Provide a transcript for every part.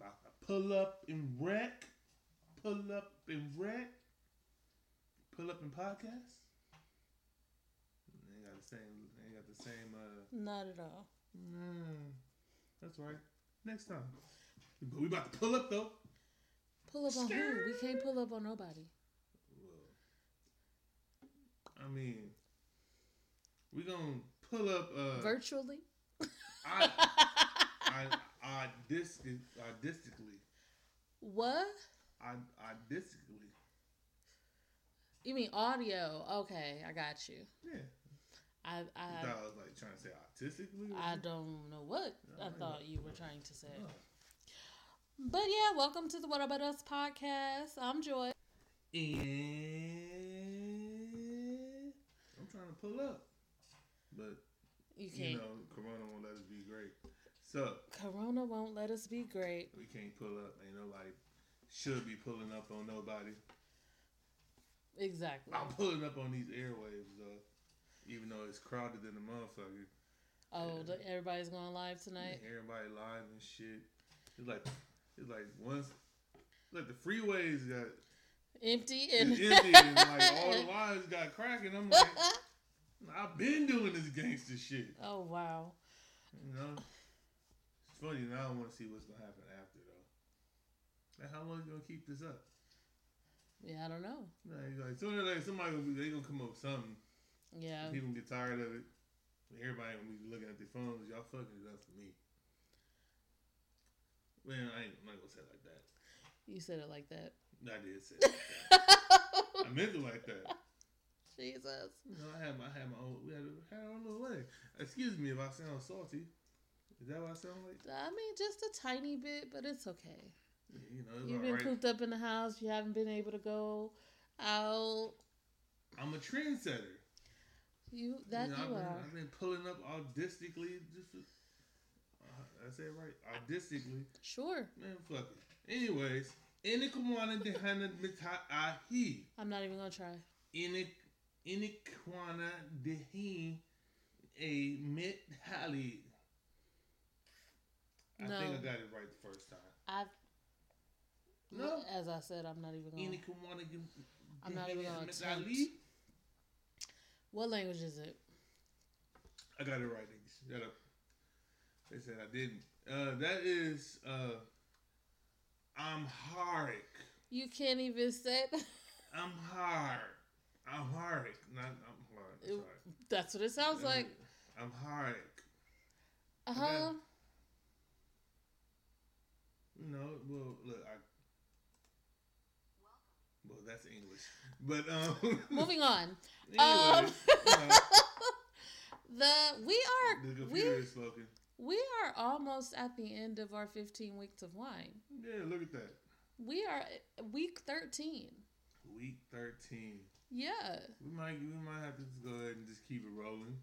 about to pull up and wreck. Pull up and wreck. Pull up and podcast. They ain't got the same. They ain't got the same. Uh, Not at all. mm, that's right. Next time. But we about to pull up though. Pull up on who? We can't pull up on nobody. Well, I mean, we gonna pull up. Uh, Virtually? I, I, I, dis, artistically, What? I, artistically. You mean audio? Okay, I got you. Yeah. I I I thought I was like trying to say artistically. I don't know what I Alright. thought you were trying to say. Oh. But yeah, welcome to the What About Us podcast. I'm Joy. And I'm trying to pull up, but You you know, Corona won't let us be great. So Corona won't let us be great. we can't pull up. Ain't nobody should be pulling up on nobody. Exactly. I'm pulling up on these airwaves though, even though it's crowded in the motherfucker. Oh, everybody's going live tonight. Everybody live and shit. It's like it's like once like the freeways got Empty and it's empty and like all the lines got cracking. I'm like, I've been doing this gangster shit. oh wow. You know? Funny now I wanna see what's gonna happen after though. Like how long you gonna keep this up? Yeah, I don't know. Like, like sooner or later somebody gonna be they gonna come up with something. Yeah. People get tired of it. Everybody gonna be looking at their phones. Y'all fucking it up for me. Man, I ain't I'm not gonna say it like that. You said it like that. I did say it like that. I meant it like that. Jesus. You know, I had my I had my own we had, had our own little way. Excuse me if I sound salty. Is that what I sound like? I mean, just a tiny bit, but it's okay. You know, it's You've been right. cooped up in the house. You haven't been able to go out. I'm a trendsetter. You that you know, you I've, been, are. I've been pulling up artistically. Just uh, I say it right, artistically. Sure. Man, fuck it. Anyways, Inikwana dehana mitahi. I'm not even gonna try. Inik Inikwana dehi a mithali. I No. think I got it right the first time. I No. as I said, I'm not even gonna. Inikwana I'm not even gonna attempt. What language is it? I got it right. Shut up. They said I didn't. Uh, that is uh, Amharic. You can't even say. That. Amhar. Amharic. Not Amharic. Sorry. That's what it sounds like. Amharic. Uh huh. Know, well, look, I. Well, that's English, but um. Moving on. anyway, Um, The we the are computer we is we are almost at the end of our 15 weeks of wine. Yeah, look at that. We are week 13. Week thirteen. Yeah. We might we might have to just go ahead and just keep it rolling.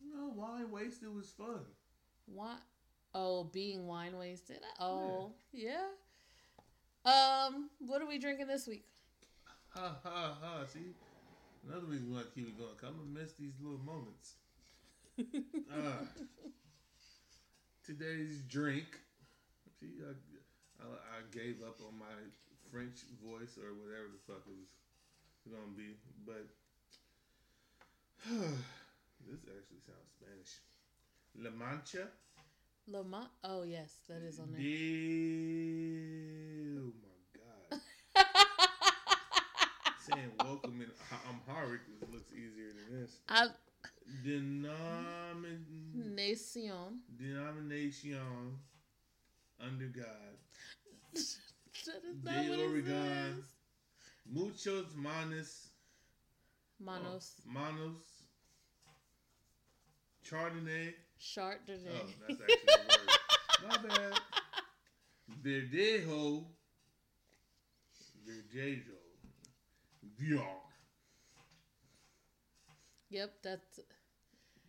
You know, wine wasted was fun. Wine. Oh, being wine wasted. Oh, yeah. Um, what are we drinking this week? Ha ha ha. See, another reason we want to keep it going. 'cause I'm gonna miss these little moments. Uh, today's drink. See, I, I, I gave up on my French voice or whatever the fuck it was gonna be, but this actually sounds Spanish. La Mancha. Lamont. Oh yes, that is on there. Oh my god. Saying welcome in Amharic um, looks easier than this. I Denomin- Nation. denomination under God. that is De Oregon. Muchos manos. Manos. oh, manos. Chardonnay. Chardonnay. Oh, that's actually the word. My bad. Verdejo. Verdejo. Dior. Yep, that's.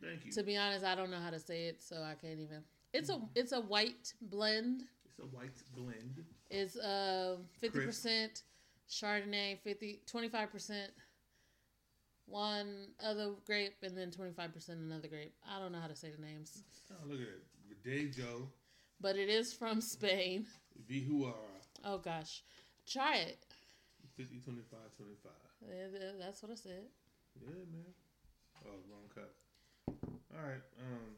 Thank you. To be honest, I don't know how to say it, so I can't even. It's a it's a white blend. It's a white blend. It's uh fifty percent Chardonnay, 50, 25 percent one other grape, and then twenty five percent another grape. I don't know how to say the names. Oh, look at it. Verdejo. but it is from Spain. Vihuara. Oh gosh, try it. 50, 25, 25. Yeah, That's what I said. Yeah, man. Oh, wrong cup. All right. Um,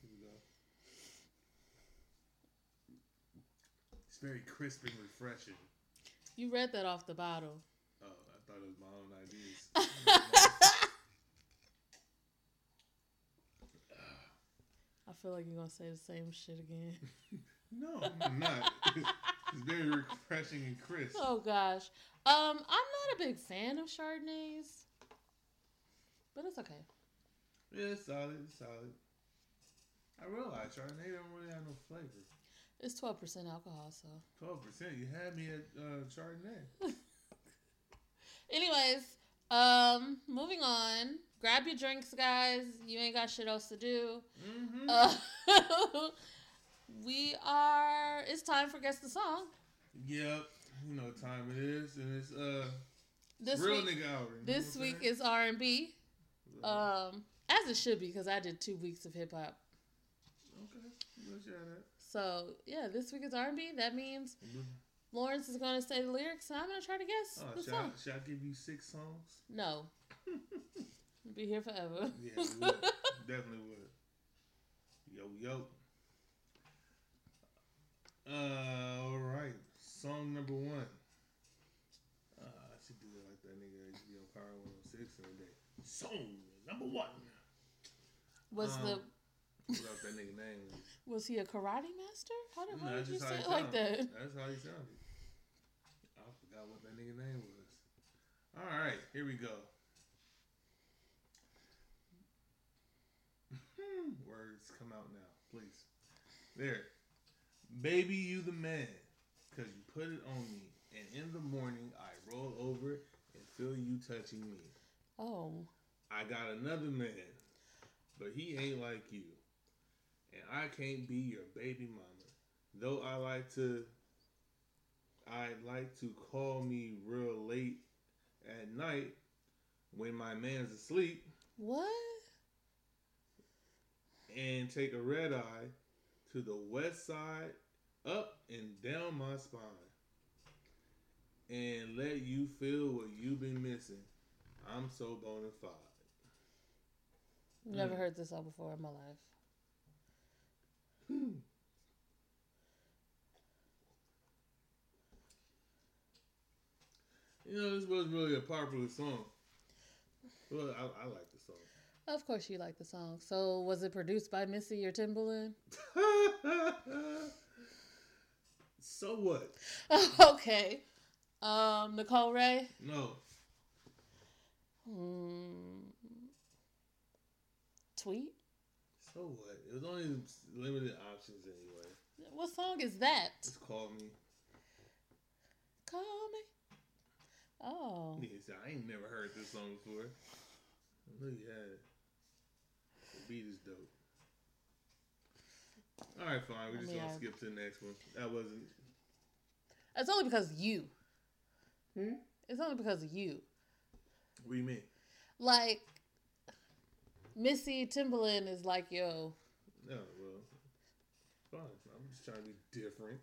here we go. It's very crisp and refreshing. You read that off the bottle. Oh, I thought it was my own ideas. I feel like you're gonna say the same shit again. no, I'm not. it's very refreshing and crisp. Oh gosh. Um, I'm not a big fan of Chardonnays, but it's okay. Yeah, it's solid. It's solid. I realize Chardonnay don't really have no flavor. It's twelve percent alcohol, so. Twelve percent. You had me at uh, Chardonnay. Anyways, um, moving on. Grab your drinks, guys. You ain't got shit else to do. Mm-hmm. Uh, we are. It's time for guess the song. yep. You know what time it is, and it's uh This real week. nigga hour. This week is R and B. Um, as it should be, because I did two weeks of hip hop. okay. So yeah, this week is R and B. That means Lawrence is going to say the lyrics, and I'm going to try to guess Oh, the should song. I, should I give you six songs? No, be here forever. Yeah, we would. Definitely would. Yo, yo. Uh, all right. Song number one. Uh, I should do it like that nigga that on Power 106 the other day. Song number one. Was Um, the Without that nigga name. was. was he a karate master? How did, No, that's did you say it like that? That's how he sounded. I forgot what that nigga name was. All right, here we go. Words come out now, please. There. Baby, you the man. Because you put it on me. And in the morning, I roll over and feel you touching me. Oh, I got another man, but he ain't like you. And I can't be your baby mama. Though I like to I like to call me real late at night when my man's asleep what? And take a red eye to the west side up and down my spine and let you feel what you've been missing. I'm so bona fide. Never Mm. heard this song before in my life. You know, this wasn't really a popular song. Well, I, I like. Of course, you like the song. So, was it produced by Missy or Timbaland? so what? okay. Um, Nicole Wray. No. Hmm. Tweet. So what? It was only limited options anyway. What song is that? Just call me. Call me. Oh. Said, I ain't never heard this song before. I know you had it. The beat is dope. All right, fine. We're I just mean, gonna I- skip to the next one. That wasn't. It's only because of you. Hmm? It's only because of you. What do you mean? Like, Missy Timbaland is like, yo, No, well, fine. I'm just trying to be different.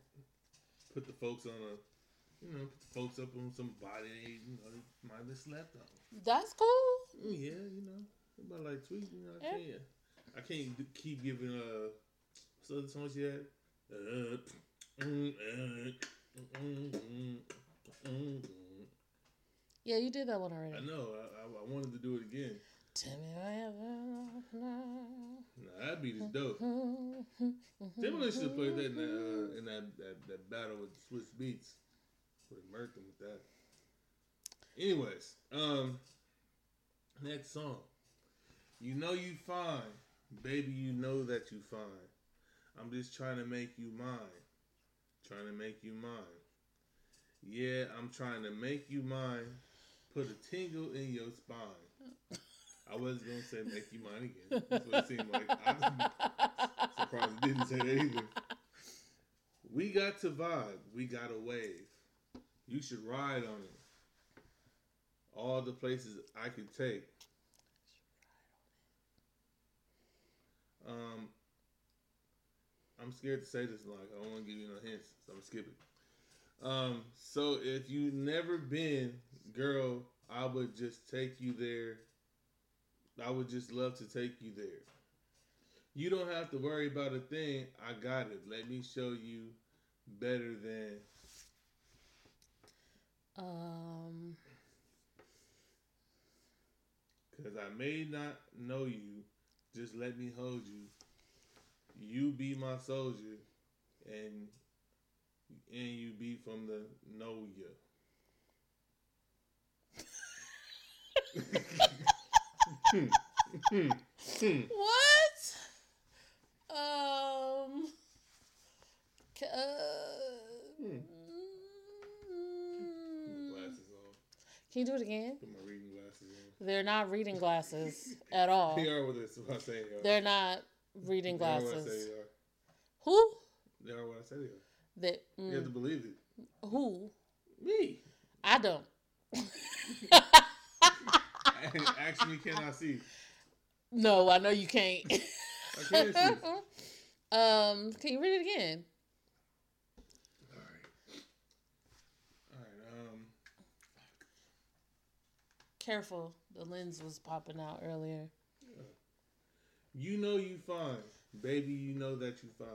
Put the folks on a, you know, put the folks up on some body they, you know, they might have slept on. that's cool. Mm, Yeah, you know, but like tweet, you know, I can't, I can't d- keep giving uh, what's the other songs you had? Uh, mm, mm, mm. Yeah, you did that one already. I know. I, I, I wanted to do it again. Tell me where Nah, that beat is dope. Timbaland should have played that in that, uh, in that, that that battle with Swizz Beatz. Would have murked him with that. Anyways, um, next song. You know you fine, baby. You know that you fine. I'm just trying to make you mine. Trying to make you mine. Yeah, I'm trying to make you mine. Put a tingle in your spine. I was gonna say make you mine again. That's what it seemed like. I, Surprised didn't say that either. We got to vibe. We got to wave. You should ride on it. All the places I could take. Um, I'm scared to say this. Like I don't want to give you no hints, so I'm gonna skip it. Um, so if you've never been, girl, I would just take you there. I would just love to take you there. You don't have to worry about a thing. I got it. Let me show you better than. Um. Cause I may not know you, just let me hold you. You be my soldier, and and you be from the know ya. What? Um. Uh, Hmm. mm, glasses on. can you do it again? Put my reading. They're not reading glasses at all. They are what I say they are. They're not reading They are what I say glasses. they are. Who? They are what I say they are. That You have to mm, believe it. who? Me. I don't. I actually cannot see. no, I know you can't. I can't see. um, can you read it again? All right. All right. Um. Careful, the lens was popping out earlier. You know you fine, baby. You know that you fine.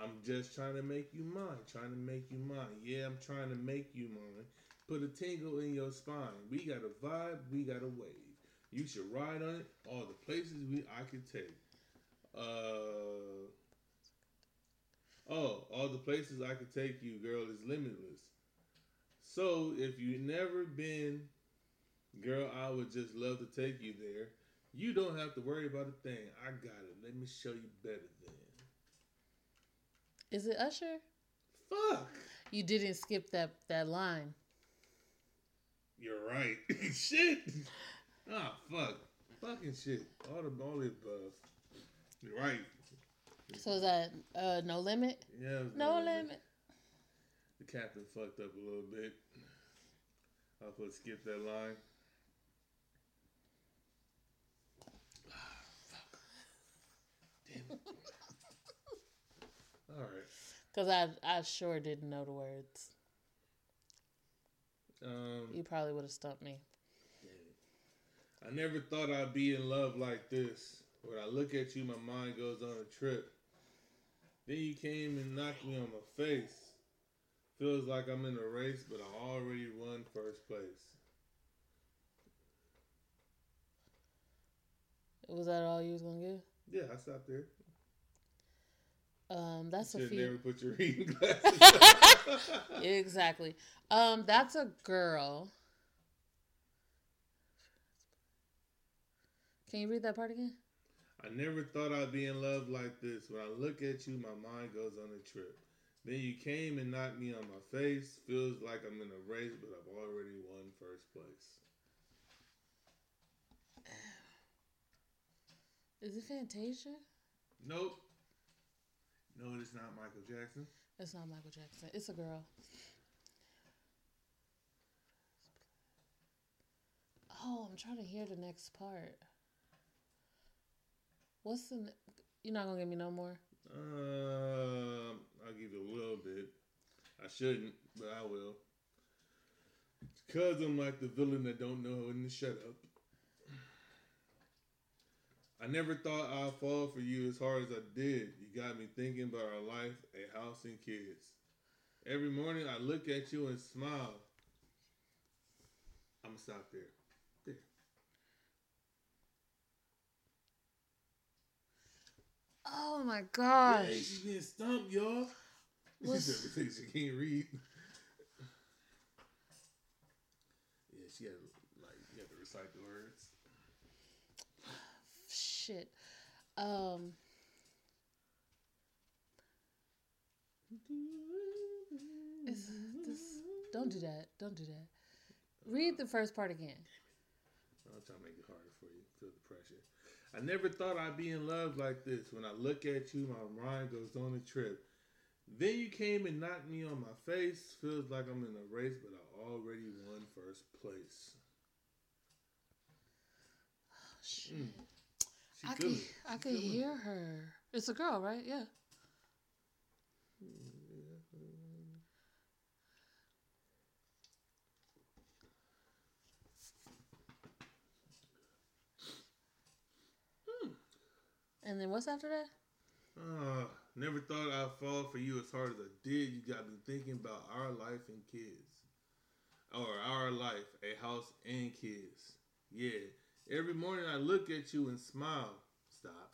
I'm just trying to make you mine. Trying to make you mine. Yeah, I'm trying to make you mine. Put a tingle in your spine. We got a vibe. We got a wave. You should ride on it. All the places we I could take. Uh. Oh, all the places I could take you, girl, is limitless. So if you've never been, girl, I would just love to take you there. You don't have to worry about a thing. I got it. Let me show you better than. Is it Usher? Fuck. You didn't skip that that line. You're right. shit. Ah, fuck. Fucking shit. All the all the above. You're right. So is that uh, no limit? Yeah. was No good. limit. The captain fucked up a little bit. I'll put skip that line. Ah, fuck. Damn it. All right. Because I I sure didn't know the words. Um, You probably would have stumped me. I never thought I'd be in love like this. When I look at you, my mind goes on a trip. Then you came and knocked me on my face. Feels like I'm in a race, but I already won first place. Was that all you was gonna give? Yeah, I stopped there. Um, that's a few. never put your reading glasses on. exactly. Um, that's a girl. Can you read that part again? I never thought I'd be in love like this. When I look at you, my mind goes on a trip. Then you came and knocked me on my face. Feels like I'm in a race, but I've already won first place. Is it Fantasia? Nope. No, it's not Michael Jackson. It's not Michael Jackson. It's a girl. Oh, I'm trying to hear the next part. What's the? ne- You're not gonna give me no more. Um, I'll give you a little bit. I shouldn't, but I will. Cause I'm like the villain that don't know to shut up. I never thought I'd fall for you as hard as I did. You got me thinking about our life, a house, and kids. Every morning I look at you and smile. I'm gonna stop there. There. Oh my gosh! Hey, she's getting stumped, y'all. She What's- she can't read. Yeah, she had like you had to recite the words. Shit. Um. Is this? Don't do that. Don't do that. Read the first part again. I'm trying to make it harder for you. Feel the pressure. I never thought I'd be in love like this. When I look at you, my mind goes on a trip. Then you came and knocked me on my face. Feels like I'm in a race, but I already won first place. Shit. Mm. She I can. I can hear her. It's a girl, right? Yeah. And then what's after that? Uh, never thought I'd fall for you as hard as I did. You got me thinking about our life and kids. Or our life, a house and kids. Yeah. Every morning I look at you and smile. Stop.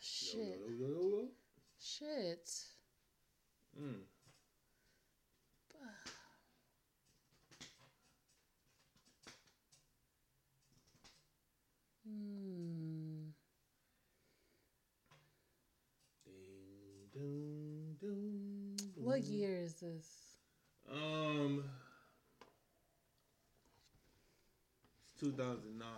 Shit. Yo, yo, yo. Shit. Mm. Hmm. Ding, dong, dong, What year is this? Um, it's 2009.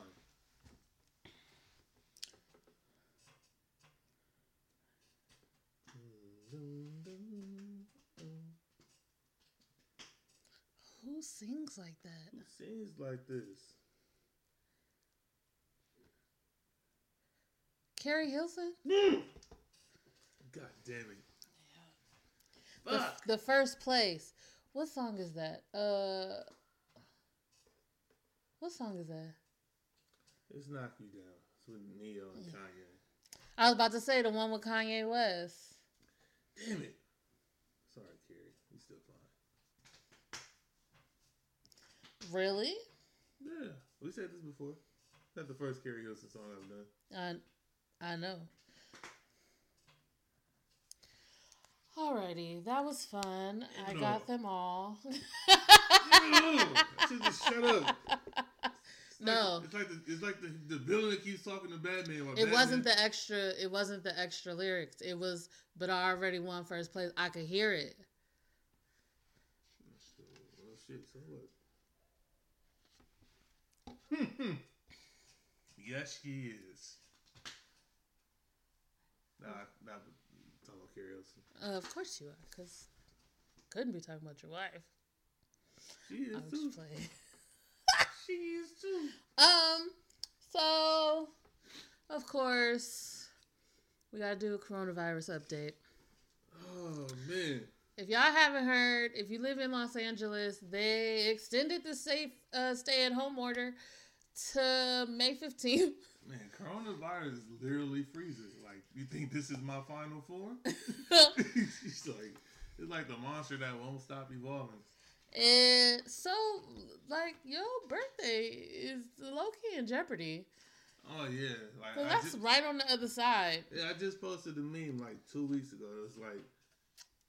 Who sings like that? Who sings like this? Keri Hilson? God damn it. The, Fuck. the first place. What song is that? Uh, what song is that? It's Knock You Down. It's with Ne-Yo and Kanye. I was about to say the one with Kanye West. Damn it. Sorry, Keri. You still fine. Really? Yeah. We said this before. Not the first Keri Hilson song I've done. I I know. Alrighty, that was fun. I got them all. No, I should just shut up. No. Like, it's like the it's like the, the villain that keeps talking to Batman. It Batman- wasn't the extra. It wasn't the extra lyrics. It was, but I already won first place. I could hear it. Oh shit! So what? Hmm, yes, she is. Nah, nah. Talking about Hilson. Uh, of course you are, because couldn't be talking about your wife. She is I'm too. just playing. She is too. Um, so of course we gotta do a coronavirus update. Oh man. If y'all haven't heard, if you live in Los Angeles, they extended the safe uh, stay-at-home order to May fifteenth. Man, coronavirus is literally freezing. Like, you think this is my final form? She's like, it's like the monster that won't stop evolving. And so, like, your birthday is low key in jeopardy. Oh yeah, like So that's just, right on the other side. yeah, I just posted a meme like two weeks ago. It's like,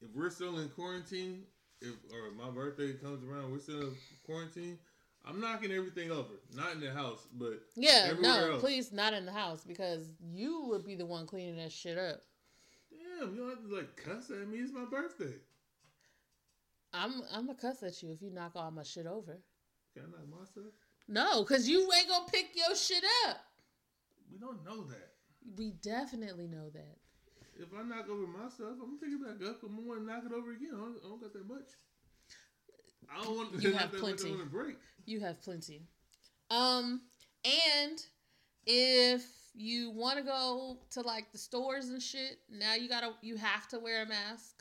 if we're still in quarantine, if or my birthday comes around, we're still in quarantine. I'm knocking everything over. Not in the house, but Yeah, no, else. please not in the house because you would be the one cleaning that shit up. damn, you don't have to like cuss at me. It's my birthday. I'm I'm gonna cuss at you if you knock all my shit over. Can I knock my stuff? No, cause you ain't gonna pick your shit up. We don't know that. We definitely know that. If I knock over my stuff, I'm gonna pick it back up. I'm gonna knock it over again. I don't, I don't got that much. I don't want to You have plenty. break. You have plenty. Um, and if you want to go to like the stores and shit, now you gotta you have to wear a mask.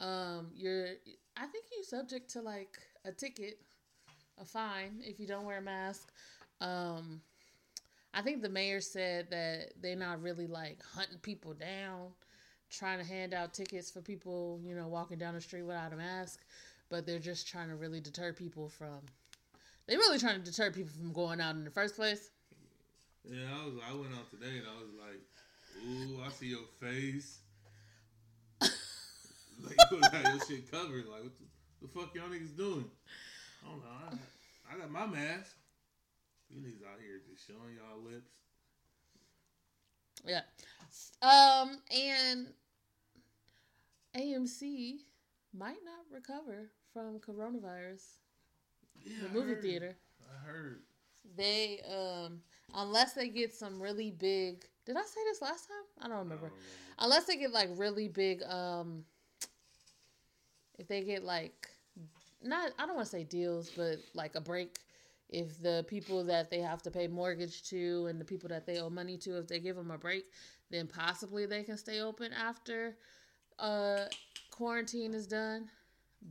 Um, you're I think you're subject to like a ticket, a fine if you don't wear a mask. Um, I think the mayor said that they're not really like hunting people down, trying to hand out tickets for people, you know, walking down the street without a mask, but they're just trying to really deter people from. They're really trying to deter people from going out in the first place. Yeah, I was. I went out today and I was like, "Ooh, I see your face." like you got your shit covered. Like what the, the fuck y'all niggas doing? I don't know. I, I got my mask. You niggas out here just showing y'all lips. Yeah. Um, and AMC might not recover from coronavirus. Yeah, The I movie heard. theater. I heard. They um unless they get some really big did I say this last time? I don't I don't remember. Unless they get like really big um if they get like not I don't want to say deals, but like a break if the people that they have to pay mortgage to and the people that they owe money to, if they give them a break, then possibly they can stay open after uh, quarantine is done.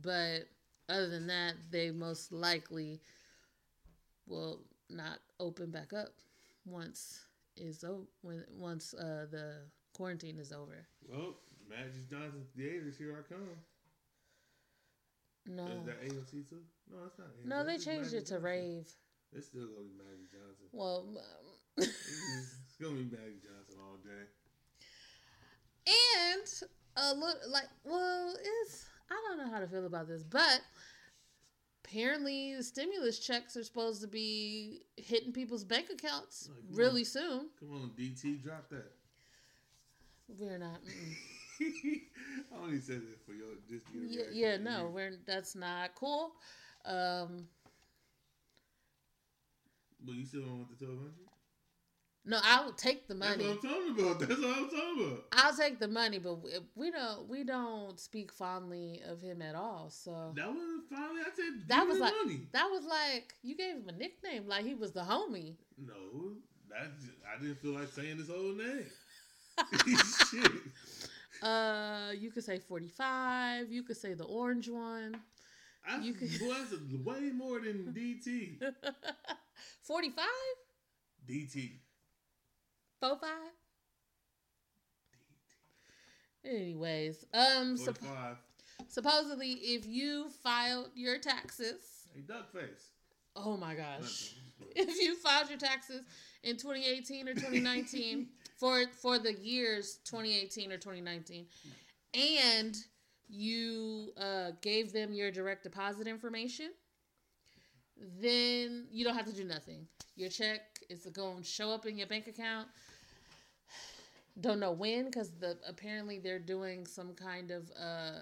But other than that, they most likely will not open back up once is over when once uh, the quarantine is over. Well, Magic Johnson Theaters, here I come. No, Is that too? No, it's not. no, they changed Magic it to Johnson. rave. It's still gonna be Magic Johnson. Well, um, It's, gonna be Magic Johnson all day. and a look like well, it's I don't know how to feel about this, but apparently the stimulus checks are supposed to be hitting people's bank accounts really soon. Come on, DT, drop that. We're not. I only said that for your just your Yeah, yeah, no, you. we're that's not cool. Um, But you still don't want the twelve hundred? no, I'll take the That's money. what I'm talking about. That's what I'm talking about. I'll take the money, but we, we don't we don't speak fondly of him at all. So That was finally. I said That was like- money. that was like you gave him a nickname, like he was the homie. No, that I didn't feel like saying his whole name. Shit. Uh, you could say forty five. You could say the orange one. I, You could- boy, that's way more than DT. Forty five. DT. Four five. Anyways, um, supp- supposedly, if you filed your taxes, Hey, duck face. oh my gosh, if you filed your taxes in 2018 or 2019 for for the years 2018 or 2019, and you uh, gave them your direct deposit information, then you don't have to do nothing. Your check is going to show up in your bank account. Don't know when because the apparently they're doing some kind of uh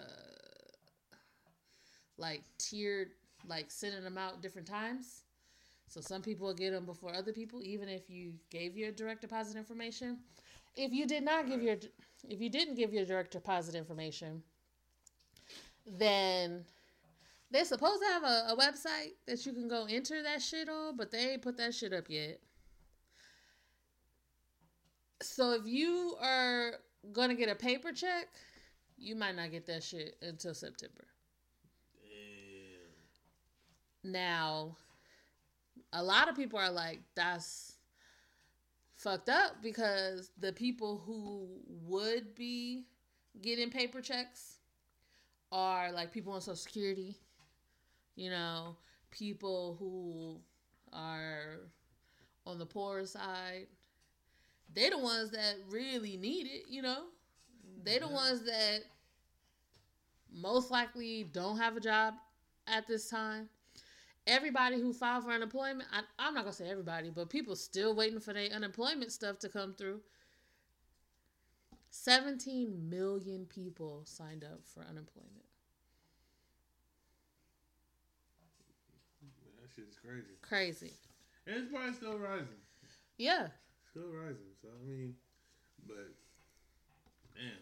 like tiered like sending them out different times. So some people will get them before other people, even if you gave your direct deposit information. If you did not give your, if you didn't give your direct deposit information, then they're supposed to have a, a website that you can go enter that shit on, but they ain't put that shit up yet. So if you are gonna get a paper check, you might not get that shit until September. Damn. Now, a lot of people are like, that's fucked up because the people who would be getting paper checks are like people on Social Security, you know, people who are on the poor side. They're the ones that really need it, you know? They're the ones that most likely don't have a job at this time everybody who filed for unemployment, I, I'm not gonna say everybody, but people still waiting for their unemployment stuff to come through. 17 million people signed up for unemployment. That shit's crazy. Crazy. And it's probably still rising. Yeah. Still rising. So, I mean, but, man.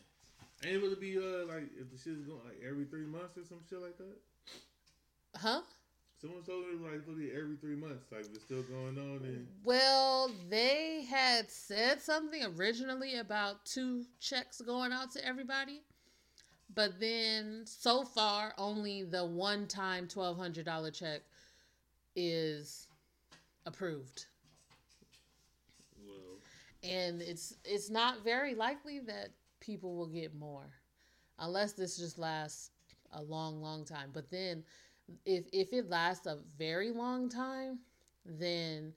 Ain't it able to be, uh, like, if the shit's going, like, every three months or some shit like that? Huh? Someone told me, like, it'll every three months. Like, it's still going on, then. Well, they had said something originally about two checks going out to everybody. But then so far, only the one time $1,200 check is approved. Well, and it's it's not very likely that people will get more unless this just lasts a long long time but then if if it lasts a very long time then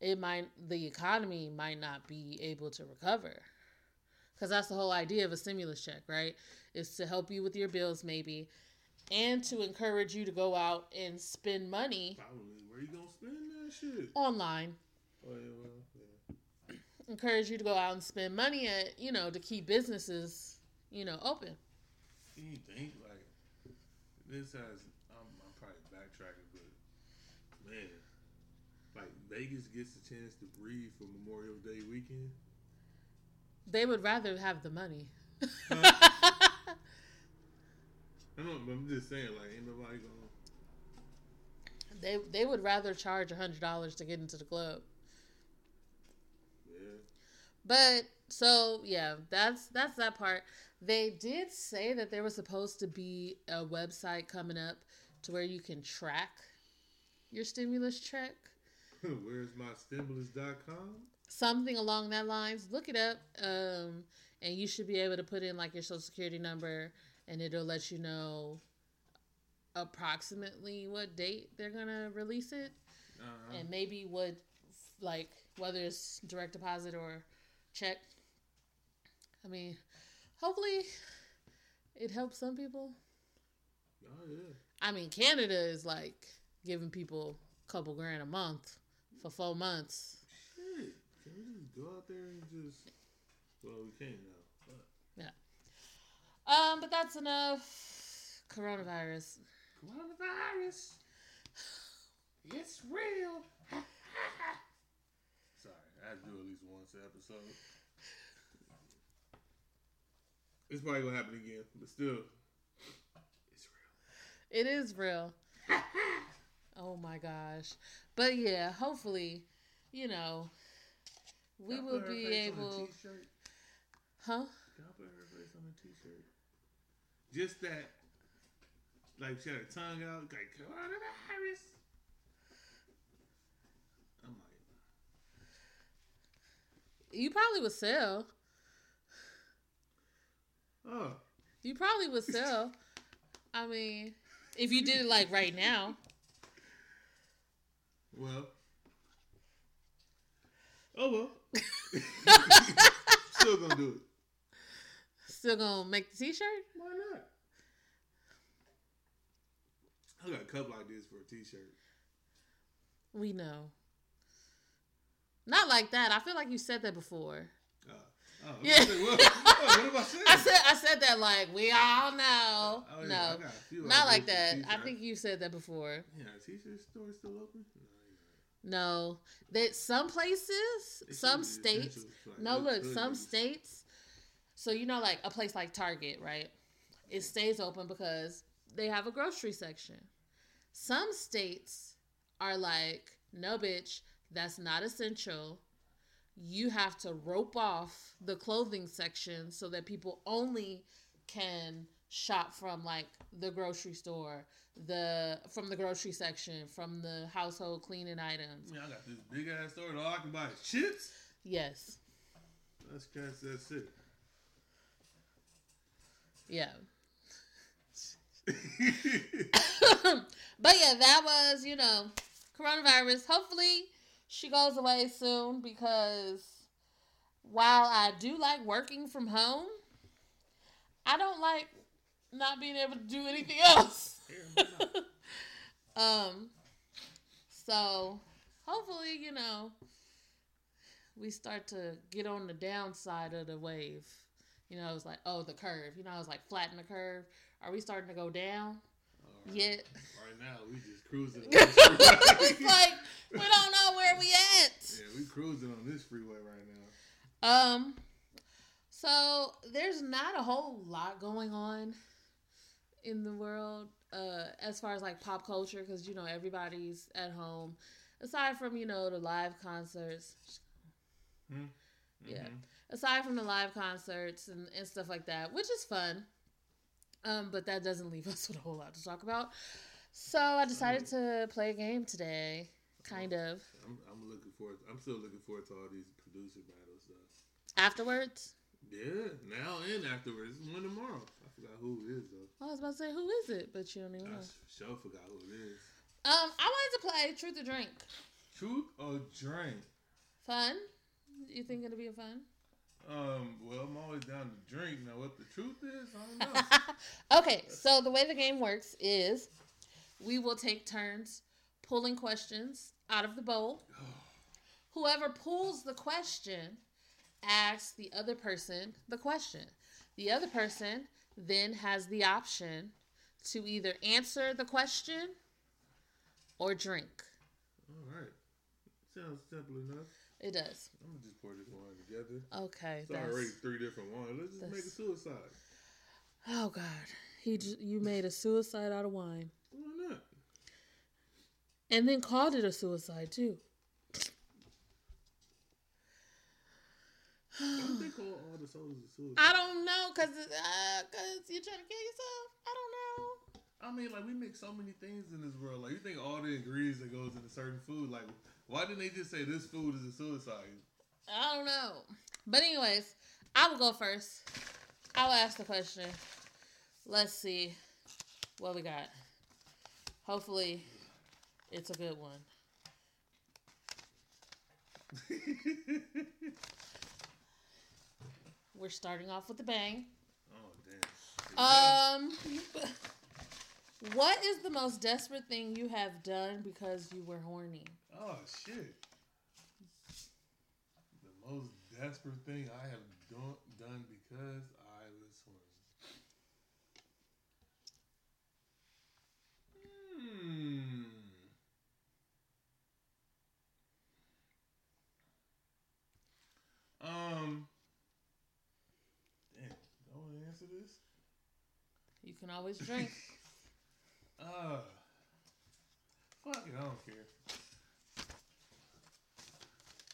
it might the economy might not be able to recover because that's the whole idea of a stimulus check right is to help you with your bills maybe and to encourage you to go out and spend money probably. Where you gonna spend that shit? online Oh, yeah, well, yeah. encourage you to go out and spend money at you know to keep businesses you know open Can you think, like, this has. I'm, I'm probably backtracking, but, man. Like, Vegas gets a chance to breathe for Memorial Day weekend. they would rather have the money I don't know, but I'm just saying, like, ain't nobody gonna. They they would rather charge a hundred dollars to get into the club. Yeah. But so yeah, that's that's that part. They did say that there was supposed to be a website coming up to where you can track your stimulus check. Where's my stimulus.com? Something along that lines. Look it up. Um and you should be able to put in like your social security number and it'll let you know approximately what date they're gonna release it Uh-huh. and maybe what like whether it's direct deposit or check i mean hopefully it helps some people oh yeah. i mean canada is like giving people a couple grand a month for four months Shit. Can we just go out there and just well we can't now. But Yeah. um but that's enough coronavirus coronavirus. It's real. Sorry, I had to do at least once an episode. It's probably gonna happen again, but still, it's real. it is real oh my gosh but yeah hopefully you know we will be able huh Y'all put her face on a t-shirt. Just that, like she had her tongue out, like coronavirus. I'm like, you probably would sell oh, You probably would sell. I mean, if you did it like right now. Well, oh well. Still gonna do it. Still gonna make the t-shirt? Why not? I got a couple ideas for a t-shirt. We know. Not like that. I feel like you said that before. Uh, oh, Yeah. yeah. What, what, what about saying? I said I said that like we all know. Oh, yeah, no. got Not like that. I t-shirts. think you said that before. Yeah, t-shirt store still open? No. That some places, some states. like, No, look, some states. So you know, like a place like Target, right? It stays open because they have a grocery section. Some states are like, no, bitch, that's not essential. You have to rope off the clothing section so that people only can shop from like the grocery store, the from the grocery section, from the household cleaning items. Yeah, I got this big ass store that all I can buy is chips. Yes. That's Kansas City. Yeah. but yeah, that was, you know, coronavirus. Hopefully she goes away soon because while I do like working from home, I don't like not being able to do anything else. um so hopefully, you know, we start to get on the downside of the wave. You know, it's like, oh, the curve. You know, it's like flatten the curve. Are we starting to go down right. yet? Right now, we just cruising. On this freeway. it's like we don't know where we at. yeah, we cruising on this freeway right now. Um, so there's not a whole lot going on in the world uh, as far as like pop culture because you know everybody's at home. Aside from you know the live concerts, Yeah. Mhm. aside from the live concerts and, and stuff like that, which is fun. Um, but that doesn't leave us with a whole lot to talk about. So I decided to play a game today, kind of. I'm, I'm looking forward. I'm still looking forward to all these producer battles though. Afterwards, Yeah, now and afterwards. One tomorrow. I forgot who it is though. I was about to say, who is it? But you don't even I know. sure forgot who it is. Um, I wanted to play Truth or Drink. Truth or drink? Fun? You think it'll be fun? Um, well, I'm always down to drink. Now, what the truth is, I don't know. okay, so the way the game works is we will take turns pulling questions out of the bowl. Whoever pulls the question asks the other person the question. The other person then has the option to either answer the question or drink. All right, sounds simple enough. It does. I'm gonna just pour this wine together. Okay. It's that's- already three different wines. Let's just make a suicide. Oh God, he j- you made a suicide out of wine. Why not? and then called it a suicide too. Why do they call all the a suicide? I don't know, cause uh, cause you're trying to kill yourself. I don't know. I mean, like we make so many things in this world. Like you think all the ingredients that goes into certain food. Like why didn't they just say this food is a suicide? I don't know. But anyways, I will go first. I will ask the question. Let's see what we got. Hopefully, it's a good one. We're starting off with a bang. oh damn. Um, what is the most desperate thing you have done because you were horny? Oh shit. The most desperate thing I have done done because I was horny. Hmm. Um. Damn, do I want to answer this? You can always drink. Uh. Fuck it, I don't care.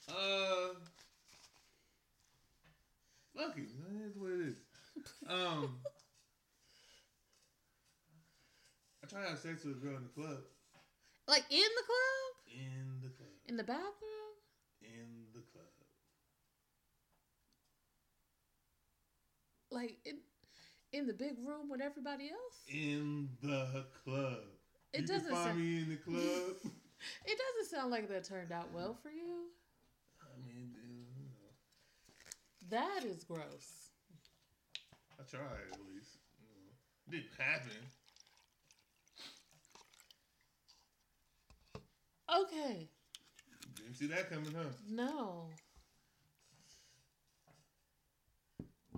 Uh. Fuck it, that's what it is. Um. I tried to have sex with a girl in the club. like in the club? In the club. In the bathroom? In the club. Like in in the big room with everybody else? In the club. It you doesn't find sound- me in the club. It doesn't sound like that turned out well for you. I mean, you know, That is gross. I tried at least. You know. Didn't happen. Okay. Didn't see that coming, huh? No.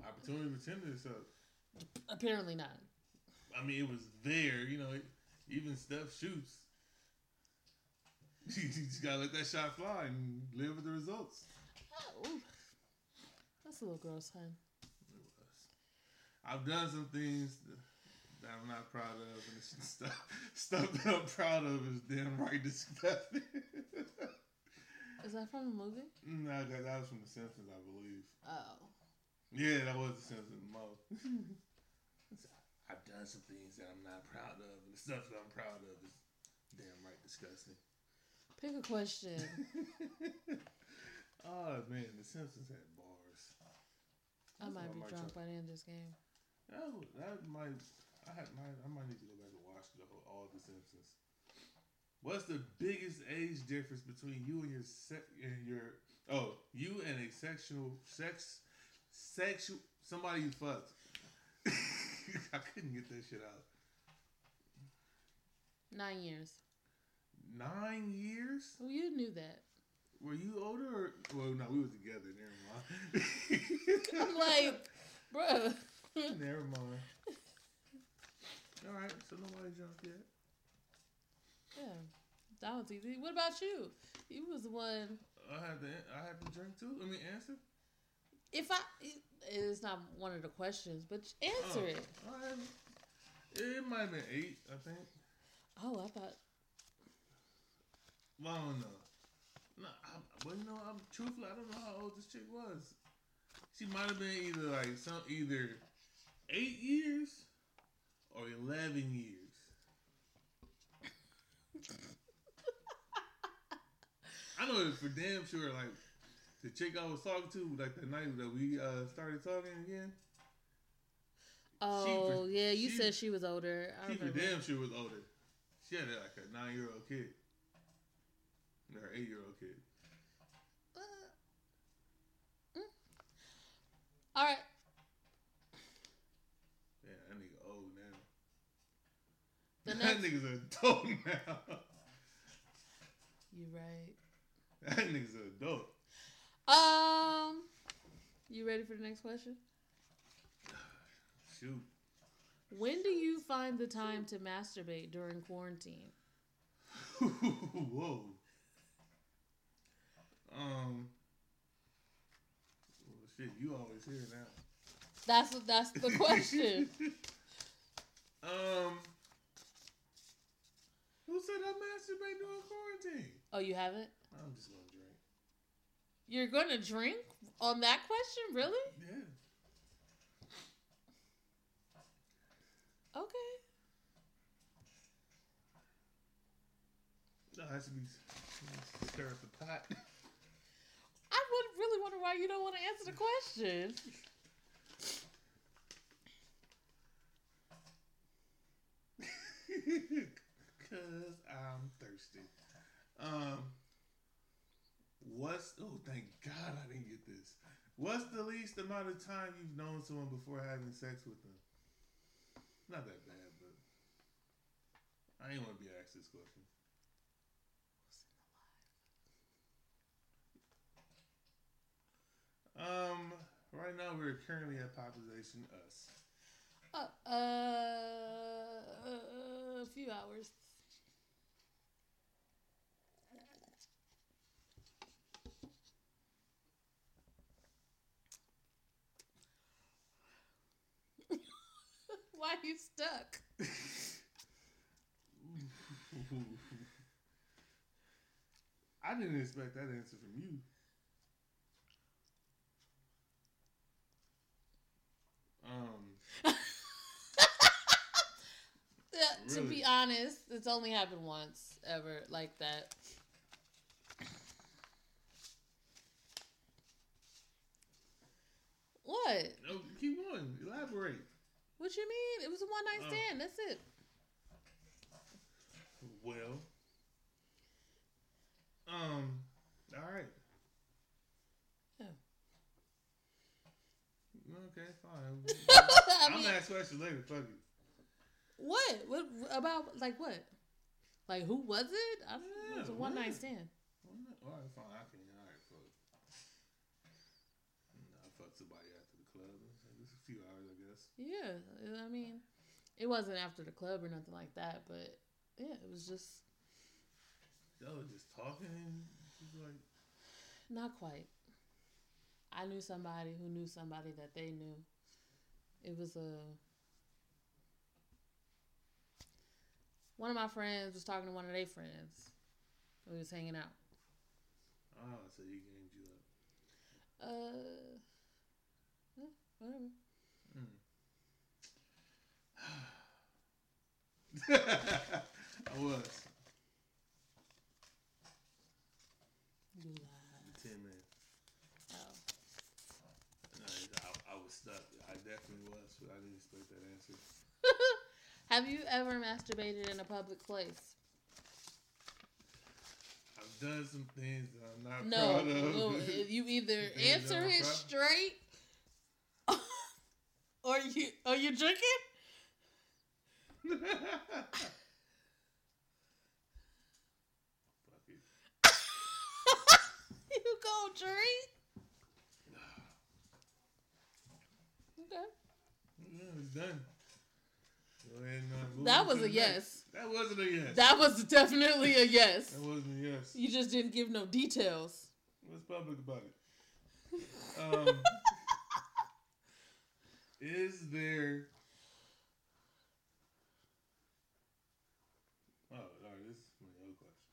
Opportunity presented itself. Apparently not. I mean, it was there. You know, even Steph shoots. you just gotta let that shot fly and live with the results. Oh. That's a little gross, huh? It was. I've done some things that I'm not proud of, and it's stuff stuff that I'm proud of is damn right disgusting. Is that from a movie? no, that, that was from The Simpsons, I believe. Oh. Yeah, that was The Simpsons. Mo. I've done some things that I'm not proud of, and the stuff that I'm proud of is damn right disgusting. Pick a question. oh man, The Simpsons had bars. I might be might drunk try- by the end of this game. That, would- that might. I had might. I might need to go back and watch the whole, all the Simpsons. What's the biggest age difference between you and your se- and your oh you and a sexual sex sexual somebody you fucked? I couldn't get that shit out. Nine years. Nine years? Well, you knew that. Were you older? Or, well, no, we were together. Never mind. I'm like, bruh. never mind. All right, so nobody jumped yet. Yeah, that was easy. What about you? You was the one. I had to. I had to drink too. Let me answer. If I, it's not one of the questions, but answer Oh, it. all right. It might have been eight, I think. Oh, I thought. Well, I don't know. No, I, well, you know, I'm truthfully, I don't know how old this chick was. She might have been either like some either eight years or eleven years. I know it for damn sure. Like the chick I was talking to, like the night that we uh, started talking again. Oh yeah, you she- said she was older. I She remember. damn sure was older. She had like a nine year old kid. Or eight year old kid. Uh, mm. All right. Yeah, that nigga old now. The that nigga's an adult now. You're right. that nigga's an adult. Um, you ready for the next question? Shoot. When do you find the time to masturbate during quarantine? Whoa. Um. Well, shit, you always here now. That's. That's the question. um. Who said I masturbate during quarantine? Oh, you haven't? I'm just gonna drink. You're gonna drink on that question, really? Yeah. Okay. No, it has to be stir up the pot. I would really wonder why you don't want to answer the question. Cause I'm thirsty. Um, what's oh thank God I didn't get this. What's the least amount of time you've known someone before having sex with them? Not that bad, but I ain't want to be asked this question. Um, right now we're currently at population us. Uh, uh, a few hours. Why you stuck? I didn't expect that answer from you. Um, Yeah, To be honest, it's only happened once ever like that. What? no, keep going. Elaborate. What you mean? It was a one night Oh. stand. That's it. Well, um, all right. Yeah. Okay, fine. I I'm mean, gonna ask questions later. Fuck it. what? What about like what? Like who was it? I don't know. It was a one night stand. All right, fine. I can. All right, fuck. I fucked somebody after the club. It's a few hours, I guess. Yeah, I mean, it wasn't after the club or nothing like that, but yeah, it was just Y'all were just talking like, not quite. I knew somebody who knew somebody that they knew. It was a one of my friends was talking to one of their friends. We was hanging out. oh, so he gamed you up. Uh, yeah, whatever. I was. You lied. Ten minutes. Oh. No, I, I was stuck. I definitely was, but I didn't expect that answer. Have you ever masturbated in a public place? I've done some things that I'm not No, proud of. no, you either answer it straight, or you are you drinking? You go drink. Okay, it's done. Go ahead and move that was a yes. That wasn't a yes. That was definitely a yes. That wasn't a yes. You just didn't give no details. What's public about it? Um, is there? Oh, all right. This is my other question.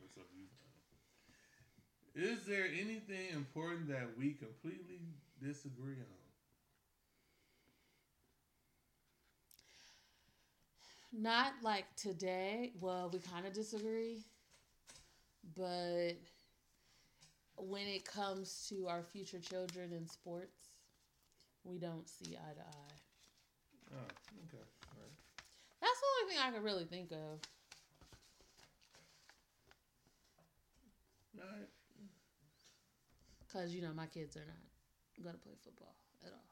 What's up, you? Is there anything important that we completely disagree on? Not like today. Well, we kind of disagree, but when it comes to our future children in sports, we don't see eye to eye. Oh, okay. All right. That's the only thing I could really think of. All right. Cause you know my kids are not gonna play football at all.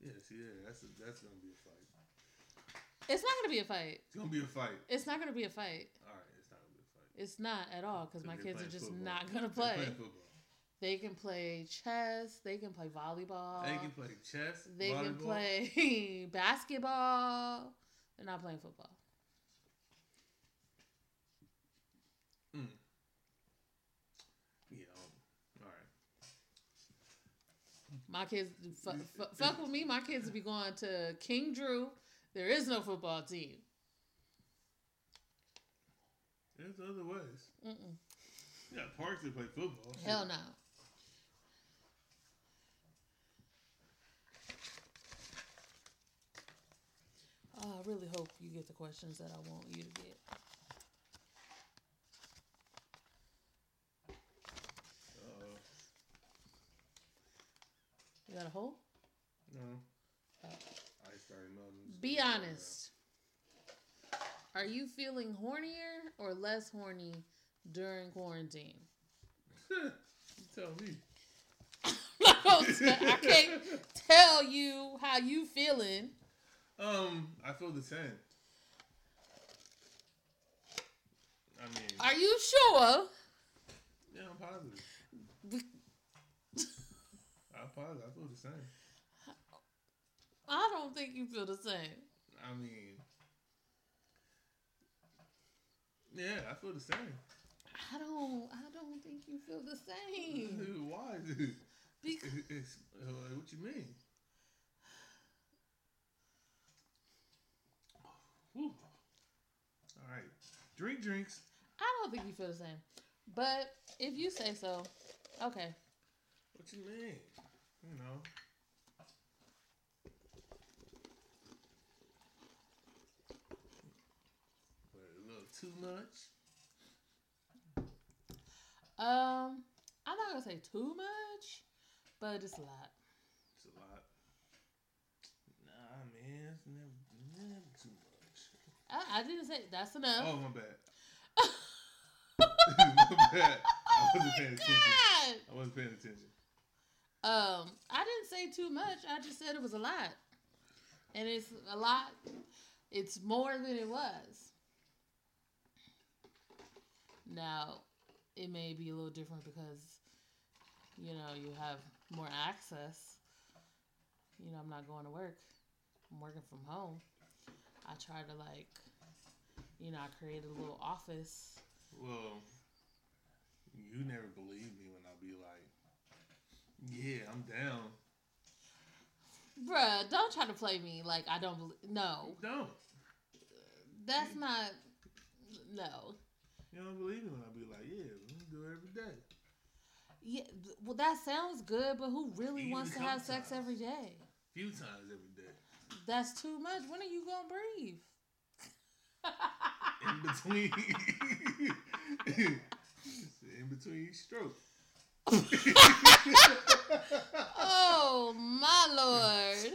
Yeah, see, yeah, that's a, that's gonna be a fight. It's not gonna be a fight. It's gonna be a fight. It's not gonna be a fight. All right, it's not gonna be a fight. It's not at all because my kids are just football. not gonna play. They can play chess. They can play volleyball. They can play chess. They can play basketball. They're not playing football. Mm. Yeah. All right. My kids, fu- fu- fuck with me. My kids will be going to King Drew. There is no football team. There's other ways. Mm-mm. You got parks that play football. Hell no. Oh, I really hope you get the questions that I want you to get. You got a hole? no. Oh. I started. Be honest. Are you feeling hornier or less horny during quarantine? tell me. I can't tell you how you feeling. Um, I feel the same. I mean, Are you sure? yeah, I'm positive. Positive. I feel the same. I don't think you feel the same. I mean, yeah, I feel the same. I don't. I don't think you feel the same. Why? Because It's, uh, what you mean? Whew. All right, drink drinks. I don't think you feel the same. But if you say so, okay. What you mean? You know. A little too much. Um, I'm not gonna say too much, but it's a lot. It's a lot. Nah, man, it's never, never too much. I, I didn't say that's enough. Oh, my bad. my bad. I wasn't paying attention. Oh God! I wasn't paying attention. Um, I didn't say too much. I just said it was a lot, and it's a lot. It's more than it was. Now, it may be a little different because, you know, you have more access. You know, I'm not going to work. I'm working from home. I try to like, you know, I created a little office. Well, you never believe me when I be like, yeah, I'm down. Bruh, don't try to play me like I don't believe. No, Don't. that's not. No. You don't believe me when I be like, yeah, we do it every day. Yeah, well, that sounds good, but who really Even wants to have sex sometimes. every day? few times every day. That's too much. When are you gonna breathe? In between. in between each stroke. Oh my lord!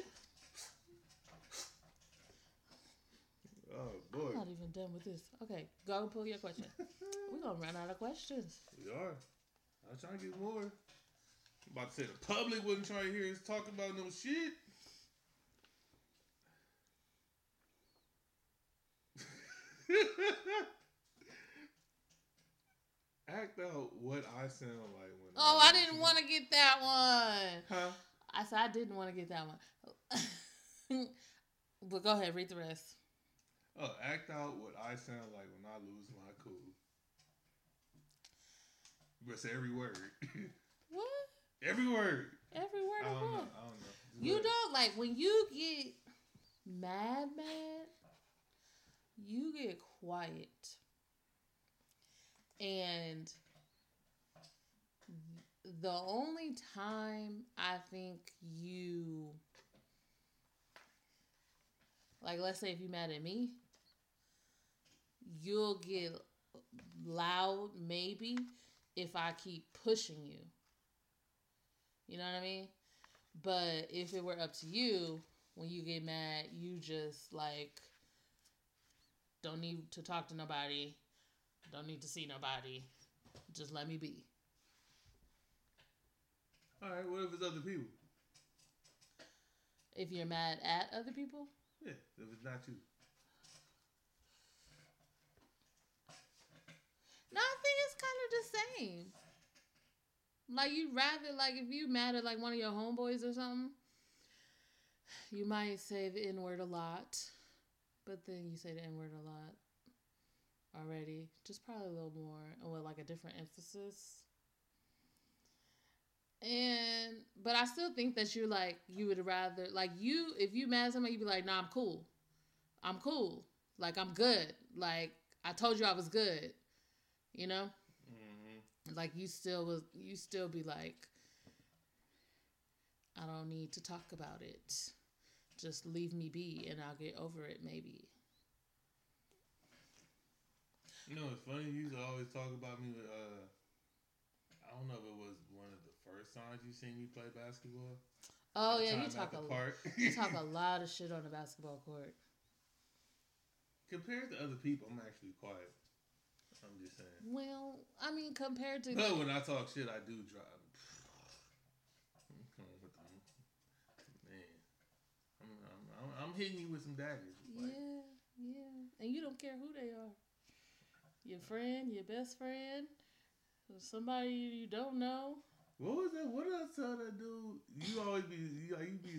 Oh boy. I'm not even done with this. Okay, go and pull your question. We're gonna run out of questions. We are. I was trying to get more. I'm about to say the public wouldn't try to hear us talk about no shit. Act out what I sound like when. Oh, I didn't want to get that one. Huh? I said I didn't want to get that one. but go ahead, read the rest. Oh, act out what I sound like when I lose my cool. Better every word. What? every word. Every word I of know. I don't know. Just You don't like when you get mad, mad. You get quiet, and the only time I think you like, let's say if you're mad at me, you'll get loud maybe if I keep pushing you. You know what I mean? But if it were up to you, when you get mad, you just like don't need to talk to nobody, don't need to see nobody. Just let me be. All right. What if it's other people? If you're mad at other people, Yeah. If it's not you. no, I think it's kind of the same. Like you'd rather like if you mad at like one of your homeboys or something, you might say the N word a lot, but then you say the N word a lot already. Just probably a little more and with like a different emphasis. And but I still think that you're like you would rather like you if you mad at somebody you'd be like nah I'm cool, I'm cool like I'm good like I told you I was good You know, Mm-hmm. like you still was you still be like, I don't need to talk about it. Just leave me be, and I'll get over it. Maybe. You know, it's funny. You used to always talk about me with. Uh, I don't know if it was one of the first times you seen me play basketball. Oh yeah, you talk a park. you talk a lot of shit on the basketball court. Compared to other people, I'm actually quiet. I'm just saying. Well, I mean, compared to But when I talk shit, I do drive. Come on. Man, I'm, I'm, I'm, I'm hitting you with some daggers. Like, Yeah, yeah. And you don't care who they are. Your friend, your best friend, somebody you don't know. What was that? What did I tell that dude? You always be you, you be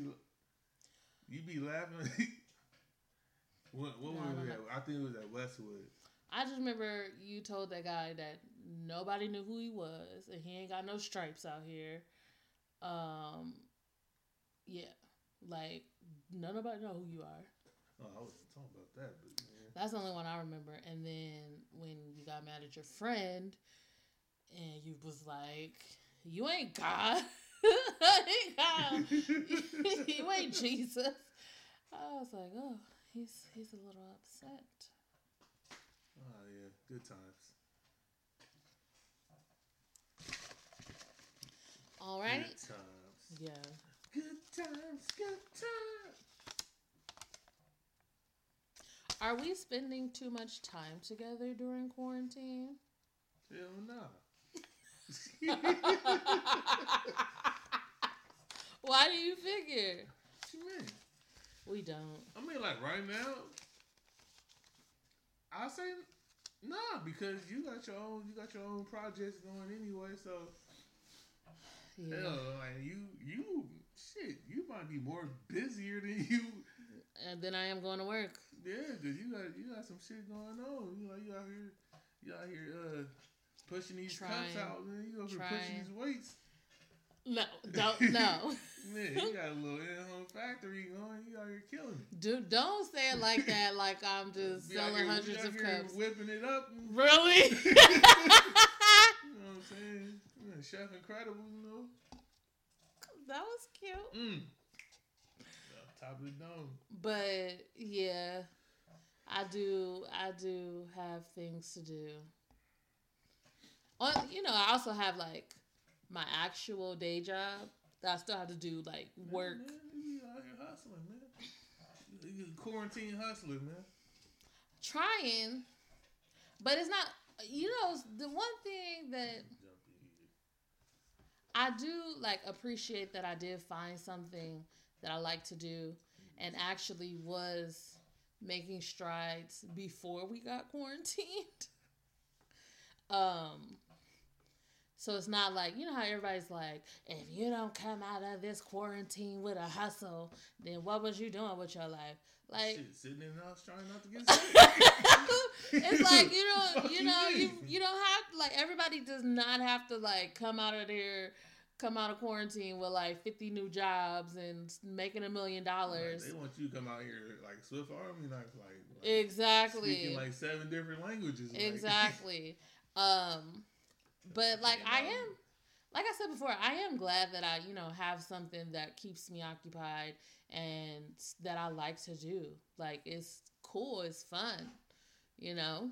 you be laughing. what what No, was no, it? no. I think it was at Westwood. I just remember you told that guy that nobody knew who he was and he ain't got no stripes out here. Um, yeah, like none nobody know who you are. Oh, I wasn't talking about that, but. That's the only one I remember. And then when you got mad at your friend, and you was like, "You ain't God, ain't God. you ain't Jesus." I was like, "Oh, he's he's a little upset." oh yeah, good times. All right, Good times. yeah. Good times. Good times. Are we spending too much time together during quarantine? Hell no. Why do you figure? What you mean? We don't. I mean, like right now, I say nah because you got your own you got your own projects going anyway. So Yeah. hell, like you you shit, you might be more busier than you. Uh, and then I am going to work. Yeah, cause you got you got some shit going on. You know, you out here you out here uh pushing these cups out, man. You Trying. pushing these weights. No, don't no. Man, you got a little in-home factory going. You out here killing it. Do, don't say it like that. Like I'm just Be selling here- hundreds of cups. whipping it up. and- Really? You know what I'm saying? Chef Incredible, you know. that was cute. Mm. Top of the dome. But yeah, I do. I do have things to do. On, you know, I also have like my actual day job that I still have to do like work. Man, you out here hustling, man. You quarantine hustling, man. Trying, but it's not. You know, the one thing that I do like appreciate that I did find something that I like to do and actually was making strides before we got quarantined. Um so it's not like you know how everybody's like, if you don't come out of this quarantine with a hustle, then what was you doing with your life? Like Shit, sitting in the house trying not to get sick. it's like you don't you know you you don't have like everybody does not have to like come out of there come out of quarantine with like 50 new jobs and making a million dollars. They want you to come out here like Swiss Army, like like, like exactly. speaking like seven different languages. like- exactly. Um but like i am like i said before i am glad that i you know have something that keeps me occupied and that i like to do. Like it's cool it's fun you know?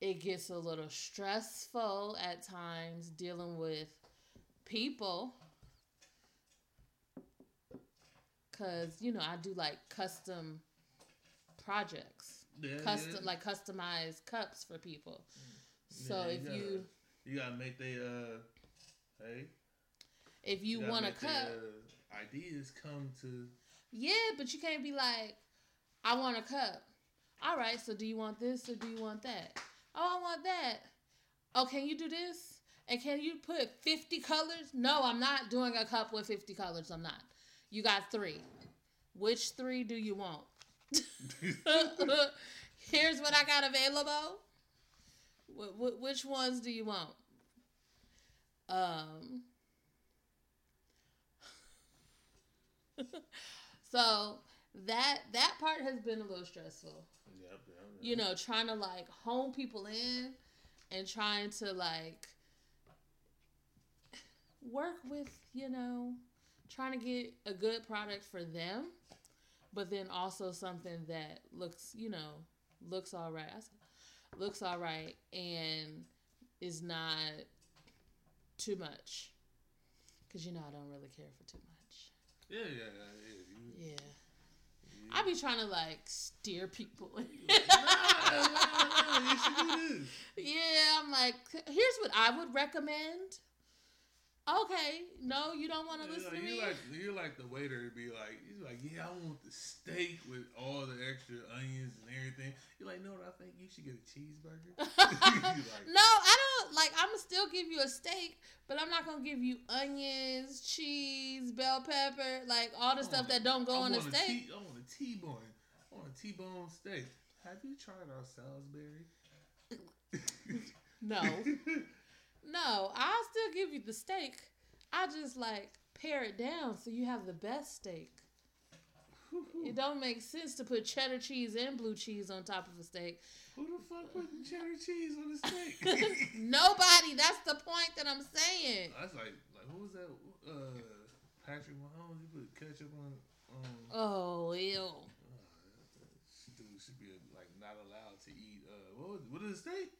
It gets a little stressful at times dealing with people. Because you know i do like custom projects. Yeah, custom yeah. like customized cups for people. So Yeah, if gotta- you you gotta make the uh hey. If you gotta want a cup uh, ideas come to yeah but you can't be like i want a cup. All right so do you want this or do you want that? Oh i want that. Oh can you do this and can you put 50 colors? No i'm not doing a cup with 50 colors. I'm not. You got three. Which three do you want? Here's what i got available. Wh- wh- which ones do you want? Um so that that part has been a little stressful. Yep, yep, yep. you know trying to like hone people in and trying to like work with, you know, trying to get a good product for them, but then also something that looks, you know, looks all right. Looks all right and is not too much. Cause you know I don't really care for too much. Yeah, yeah, yeah. Yeah. yeah. I be trying to like steer people. yeah, I'm like, here's what I would recommend. Okay, no, you don't want to listen like, to me. Like you're like the waiter to be like, he's like, yeah, I want the steak with all the extra onions and everything. You're like, no, I think you should get a cheeseburger. like, no, I don't like. I'm gonna still give you a steak, but I'm not gonna give you onions, cheese, bell pepper, like all the stuff that don't go I on the steak. T- I want a T-bone. I want a T-bone steak. Have you tried our Salisbury? no. No, I'll still give you the steak. I just like pare it down so you have the best steak. it don't make sense to put cheddar cheese and blue cheese on top of a steak. Who the fuck put cheddar cheese on a steak? Nobody. That's the point that I'm saying. That's like like who was that? Uh, Patrick Mahomes. He put ketchup on. Um, oh, ew. Uh, dude should be like not allowed to eat. Uh, what was, what is a steak?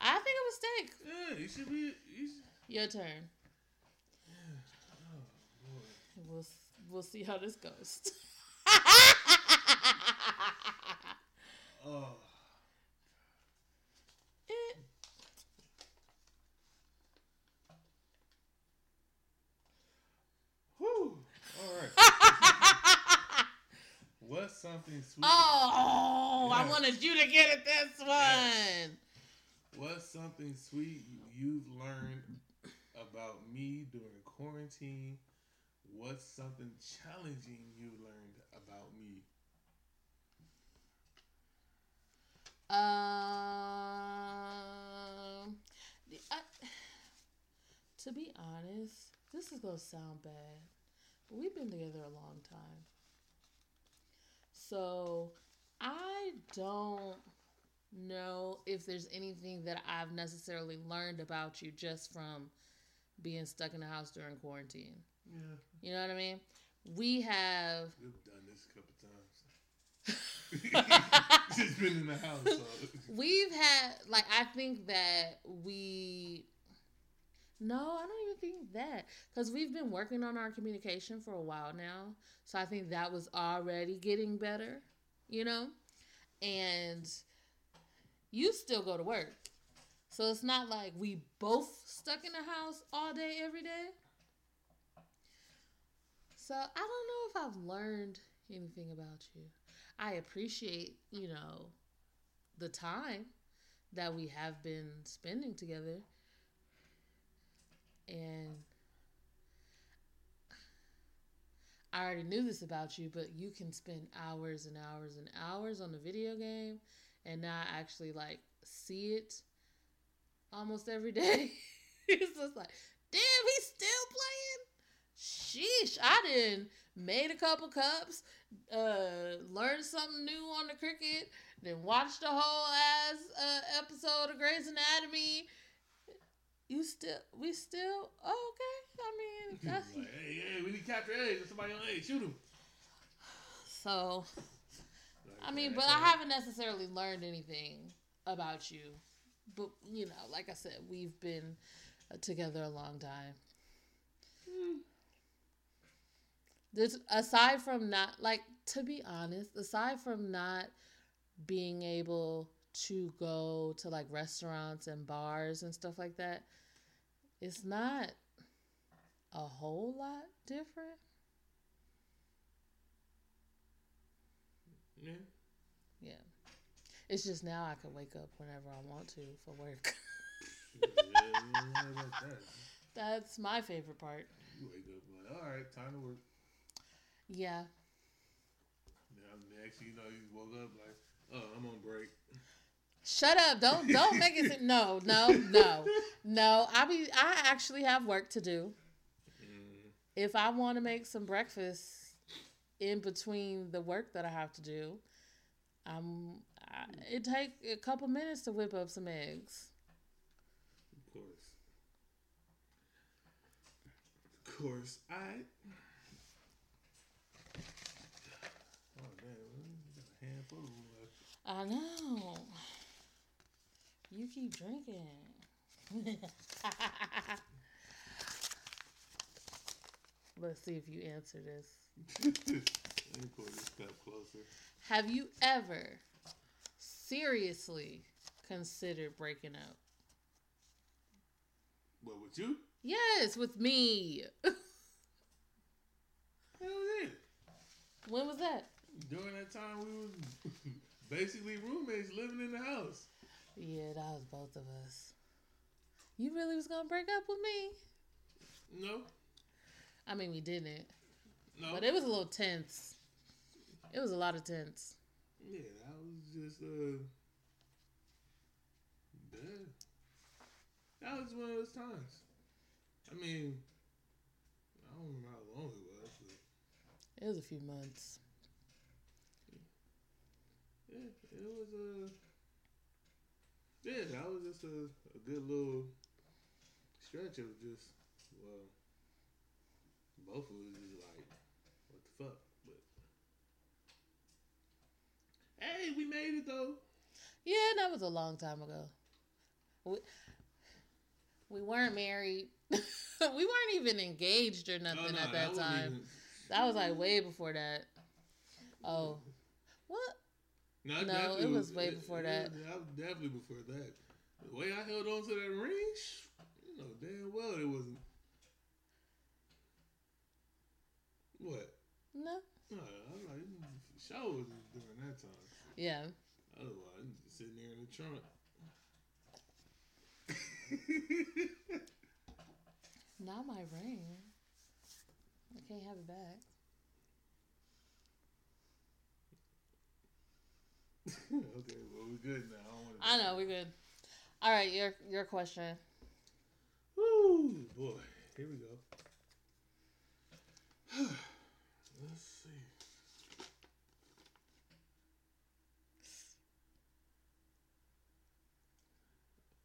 I think it was steak. Yeah, you should be. You should... Your turn. Oh, we'll we'll see how this goes. oh. It. Whew. All right. What's something sweet? Oh, yes. I wanted you to get it this one. Yes. What's something sweet you've learned about me during quarantine? What's something challenging you learned about me? Um, I, to be honest, this is gonna sound bad, but we've been together a long time, so I don't know if there's anything that I've necessarily learned about you just from being stuck in the house during quarantine. Yeah. You know what I mean? We have. We've done this a couple times. just been in the house. So. We've had, like, I think that we. No, I don't even think that. Because we've been working on our communication for a while now. So I think that was already getting better, you know? And you still go to work. So it's not like we both stuck in the house all day, every day. So I don't know if I've learned anything about you. I appreciate, you know, the time that we have been spending together. And I already knew this about you, but you can spend hours and hours and hours on the video game and now I actually like see it almost every day. it's just like, damn, he's still playing. Sheesh, I didn't made a couple cups, uh, learned something new on the Cricut, then watched the whole ass uh, episode of Grey's Anatomy. You still, we still, oh, okay. I mean, that's like, hey, hey, we need to capture A. Somebody on A, shoot him. So I mean, but I haven't necessarily learned anything about you. But you know, like I said, we've been uh, together a long time. Hmm. This aside from not like to be honest, aside from not being able to go to like restaurants and bars and stuff like that, it's not a whole lot different. Yeah. Yeah. It's just now I can wake up whenever I want to for work. That's my favorite part. You wake up like, all right, time to work. Yeah. Now next, you know, you woke up like, oh, I'm on break. Shut up! Don't don't make it. No, no, no, no. I be I actually have work to do. Mm. If I want to make some breakfast in between the work that I have to do, um, I, it take a couple minutes to whip up some eggs. Of course, of course, I. Oh man, a handful left. I know. You keep drinking. Let's see if you answer this. Let me pull this cup closer. Have you ever seriously considered breaking up? What with you? Yes, with me. Hell yeah. when was that? During that time, we was basically roommates living in the house. Yeah, that was both of us. You really was gonna break up with me? No, I mean, we didn't, no. but it was a little tense. It was a lot of tense. yeah, that was just uh. Yeah. That was one of those times. I mean, I don't remember how long it was, but It was a few months. yeah, it was a. Yeah, that was just a, a good little stretch of just well, both of us just like, fuck, but. Hey, we made it though. Yeah, that was a long time ago. We, we weren't married. we weren't even engaged or nothing Oh, no, at that wasn't time. even- That was like way before that. Oh, what? No, No, it was way before it that. was- that definitely before that. The way I held on to that ring, you know damn well it wasn't. What? No. No, I'm like, show was during that time. Yeah. Otherwise, I'm just sitting there in the trunk. Not my ring. I can't have it back. okay, well we're good now. I, don't I know we're good. All right, your your question. Woo, boy, here we go. Let's see.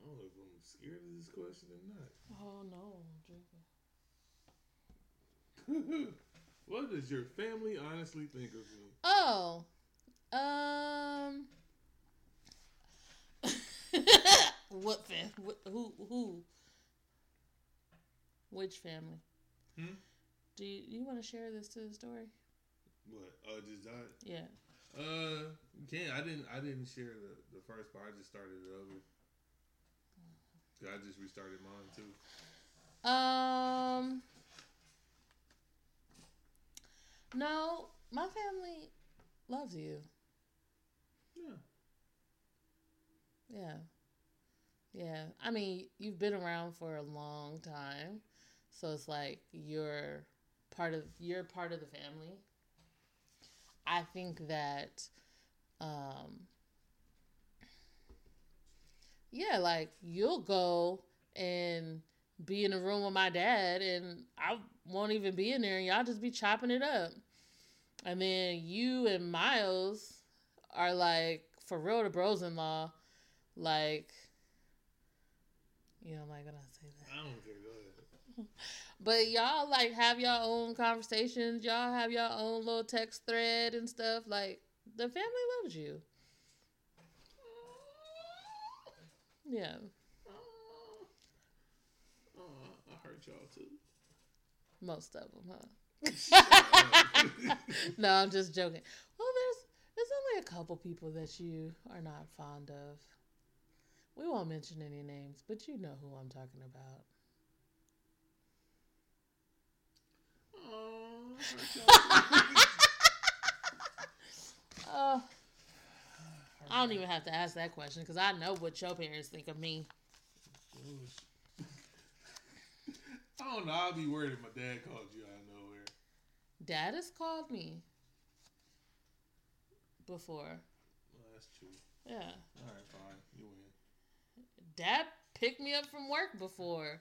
I don't know if I'm scared of this question or not? Oh no, I'm drinking. what does your family honestly think of me? Oh, um, what fam? What, who? Who? Which family? Hmm? Do you, you want to share this to the story? What? Oh, just died. Yeah. Uh, can't. I didn't. I didn't share the the first part. I just started it over. I just restarted mine too. Um. No, my family loves you. Yeah. Yeah. Yeah. I mean, you've been around for a long time. So it's like you're part of you're part of the family. I think that um yeah, like you'll go and be in a room with my dad and I won't even be in there and y'all just be chopping it up. And then you and Miles are like for real the bros in law, like you know, I'm like gonna say that. I don't care. Go ahead. But y'all like have your own conversations. Y'all have your own little text thread and stuff. Like the family loves you. Yeah. Oh, I hurt y'all too. Most of them, huh? no, I'm just joking. Well, there's there's only a couple people that you are not fond of. We won't mention any names, but you know who I'm talking about. Oh, I hurt y'all too. Oh, I don't even have to ask that question because I know what your parents think of me. I don't know. I'll be worried if my dad called you out of nowhere. Dad has called me before. Well, that's true. Yeah. All right, fine. You win. Dad picked me up from work before.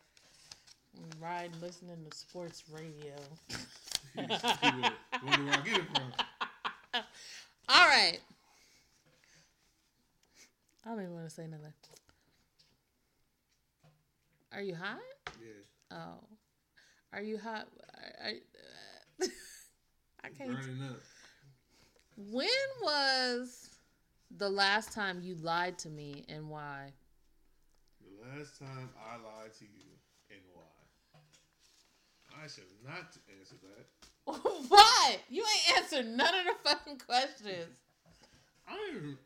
Riding, listening to sports radio. Wonder where I get it from. All right. I don't even want to say nothing. Are you hot? Yeah. Oh. Are you hot? I, I, I can't. Burning up. When was the last time you lied to me and why? The last time I lied to you and why? I should not answer that. why? You ain't answered none of the fucking questions. I don't even.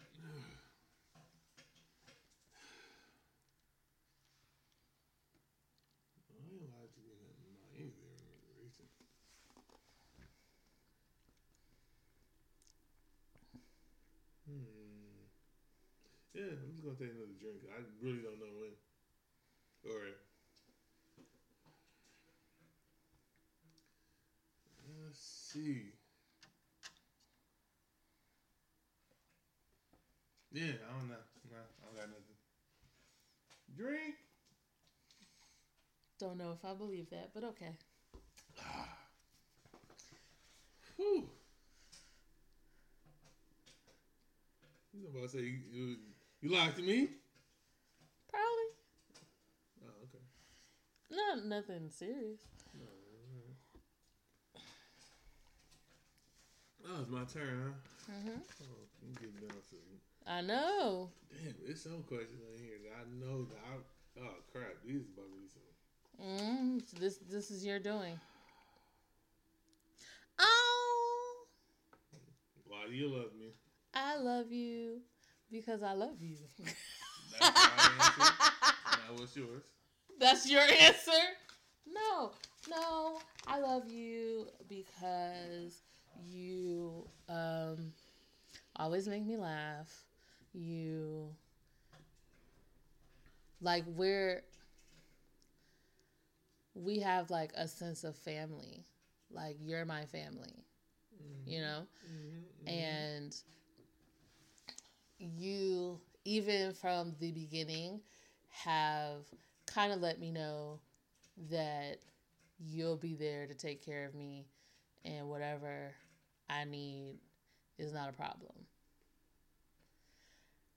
I ain't lied to you nothing about anything recent. Hmm. Yeah, I'm just gonna take another drink. I really don't know when. All right. Let's see. Yeah, I don't know. No, I don't got nothing. Drink. Don't know if I believe that, but okay. Whew. You about to say you, you, you lied to me? Probably. Oh, okay. Not nothing serious. Oh, it's my turn, huh? hmm Oh, I'm getting down to I know. Damn, there's some questions in here that I know that I. Oh crap, these is about to be some. Mm, this this is your doing. Oh, Why do you love me? I love you because I love you. That's my answer. Now what's yours? That's your answer? No, no. I love you because you um always make me laugh. You like we're we have like a sense of family. Like you're my family, you know? Mm-hmm, and you even from the beginning have kind of let me know that you'll be there to take care of me and whatever I need is not a problem.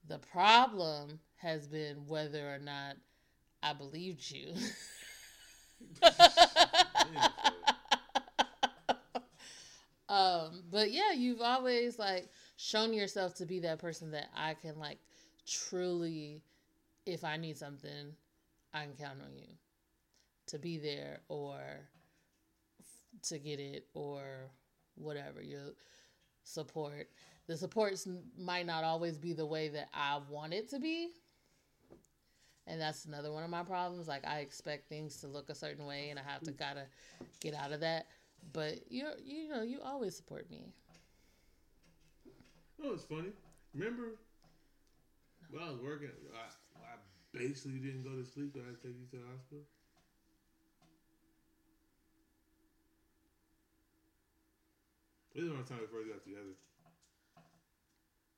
The problem has been whether or not I believed you. um, but yeah, you've always like shown yourself to be that person that I can like truly, if I need something, I can count on you to be there or to get it or whatever your support. The supports might not always be the way that I want it to be. And that's another one of my problems. Like I expect things to look a certain way and I have to gotta get out of that. But you you know, you always support me. Oh, it's funny. Remember when I was working, I, I basically didn't go to sleep. I had to take you to the hospital. This is one time we first got together.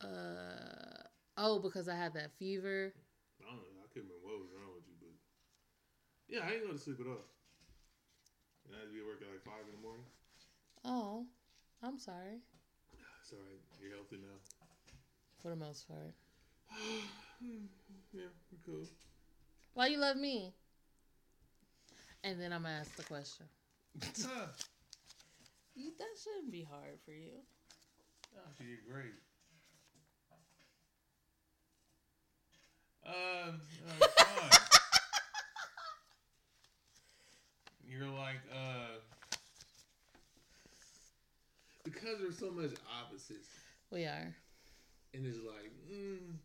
Uh oh, because I had that fever. I don't know. I couldn't remember what was wrong with you, but yeah, I didn't go to sleep at all. And I had to be at work at like five in the morning. Oh, I'm sorry. It's all right. You're healthy now. For the most part. yeah, we're cool. Why you love me? And then I'm gonna ask the question. You, that shouldn't be hard for you. oh, she did great. Um, uh, fine. You're like, uh, because there's so much opposites, We are. and it's like, mm,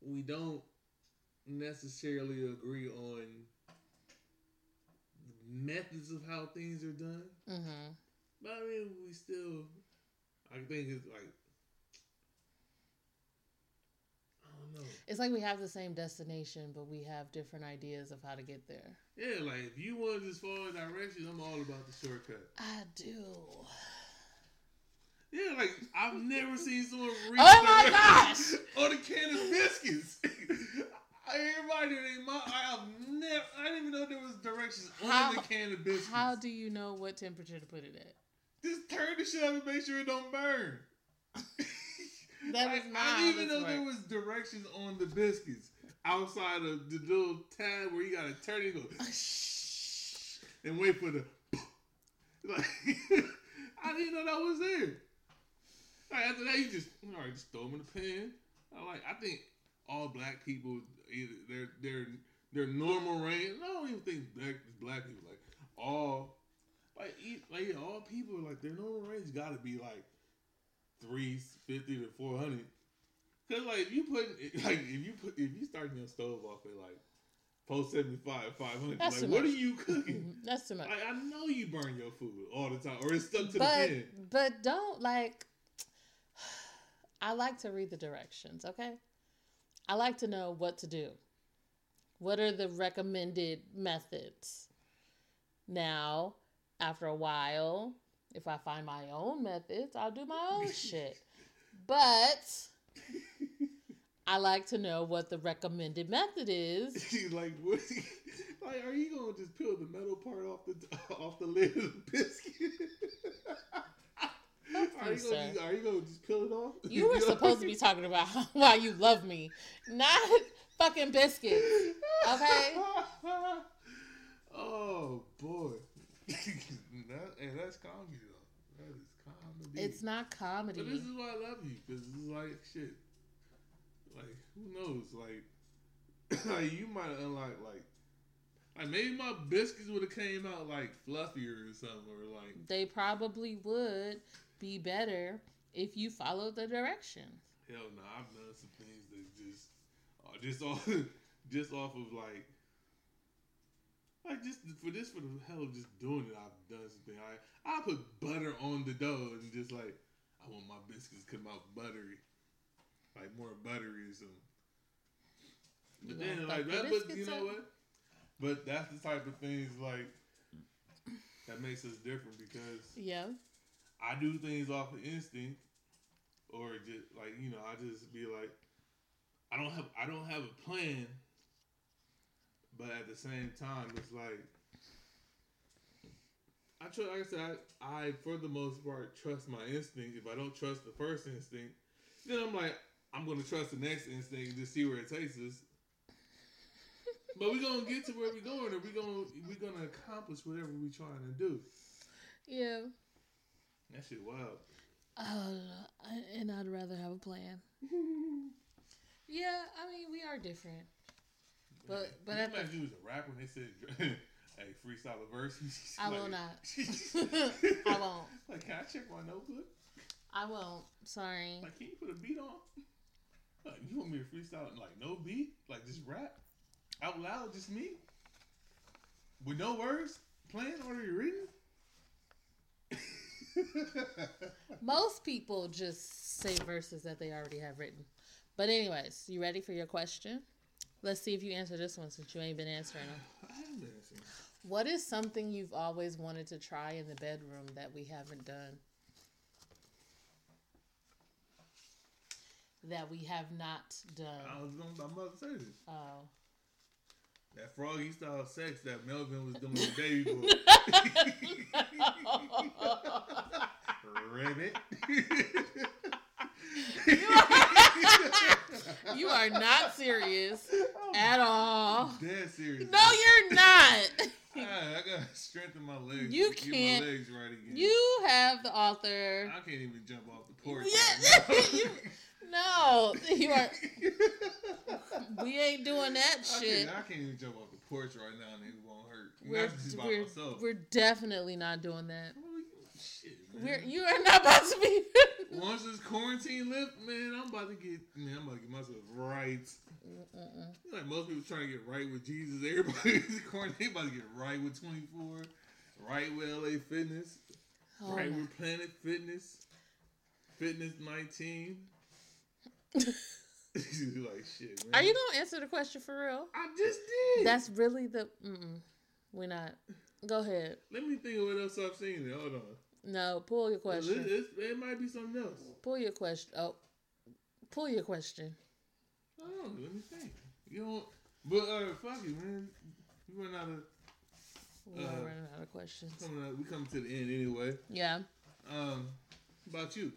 we don't necessarily agree on methods of how things are done. Mm-hmm. But I mean, we still, I think it's like, I don't know. It's like we have the same destination, but we have different ideas of how to get there. Yeah, like if you want to just follow directions, I'm all about the shortcut. I do. Yeah, like I've never seen someone reach. Oh my gosh! on a can of biscuits. Everybody, they, my, I have never, I didn't even know there was directions on the can of biscuits. How do you know what temperature to put it at? Just turn the shit up and make sure it don't burn. That Like, is not I didn't even know there was directions on the biscuits outside of the little tab where you gotta turn it. and Go. and wait for the. Like, I didn't know that was there. Like, after that, you just all right, just throw them in the pan. I like. I think all black people either they're they're they're normal range. I don't even think black black people like all like like yeah, all people like their normal range got to be like three fifty to four hundred. Cause like if you put like if you put if you start your stove off at like post seventy five five hundred, That's like what are you cooking? That's too much. Like I know you burn your food all the time, or it's stuck to but the pan. but don't like. I like to read the directions. Okay, I like to know what to do. What are the recommended methods? Now, after a while, if I find my own methods, I'll do my own shit. But I like to know what the recommended method is. like what? Like, are you gonna just peel the metal part off the off the lid of the biscuit? are, you gonna just, are you gonna just peel it off? You were supposed to be talking about why you love me, not fucking biscuits. Okay. oh boy, that, hey, that's comedy though. That is comedy. It's not comedy. But this is why I love you because it's like shit. Like who knows? Like, like you might have unlocked like, like maybe my biscuits would have came out like fluffier or something, or like They probably would be better if you followed the directions. hell no. I've done some things that just, uh, just off, just off of like. Like just for this, for the hell of just doing it, I've done something. I I put butter on the dough and just like I want my biscuits to come out buttery, like more buttery or something. But You then like that, but you know up? what? But that's the type of things like that makes us different because Yeah. I do things off of instinct, or just like you know, I just be like, I don't have I don't have a plan, but at the same time, it's like I try. Like I said, I, I for the most part trust my instinct. If I don't trust the first instinct, then I'm like, I'm gonna trust the next instinct just see where it takes us. But we're gonna get to where we're going, and we're gonna we're gonna accomplish whatever we're trying to do. Yeah. That shit wild. Uh, and I'd rather have a plan. Yeah, I mean we are different. But but Can you at the, imagine you was a rapper and they said, "Hey, freestyle a verse." I will not. I won't. Like, can I check my notebook? I won't. Sorry. Like, can you put a beat on? Like, you want me to freestyle like no beat, like just rap out loud, just me, with no words, playing already written. Most people just say verses that they already have written. But anyways, you ready for your question? Let's see if you answer this one since you ain't been answering them. I dancing. What is something you've always wanted to try in the bedroom that we haven't done? That we have not done. I was gonna, I'm about to say this. Oh. That froggy style sex that Melvin was doing the day before. Ribbit. you are not serious oh, at all. Dead serious. No, you're not. I, I gotta strengthen my legs. You can't- my legs right again. You have the author. I can't even jump off the porch. Yeah, right you- No, you are. We ain't doing that I shit. can't, I can't even jump off the porch right now and it won't hurt. We're Not just by we're, we're definitely not doing that. Shit, you are not about to be. Once this quarantine lift, man, I'm about to get man, I'm about to get myself right. Mm-mm. Like most people trying to get right with Jesus, everybody's quarantine about to get right with 24, right with LA Fitness, Oh right with Planet Fitness, Fitness 19. like shit, man. Are you gonna answer the question for real? I just did. That's really the. Mm-mm. We're not. Go ahead. Let me think of what else I've seen. Hold on. No, pull your question. it, it might be something else. Pull your question. Oh, pull your question. Oh. Let me think. You don't. but uh, fuck it, man. We run out of We're Uh, running out of questions. coming. We coming to the end anyway. Yeah. Um, about you?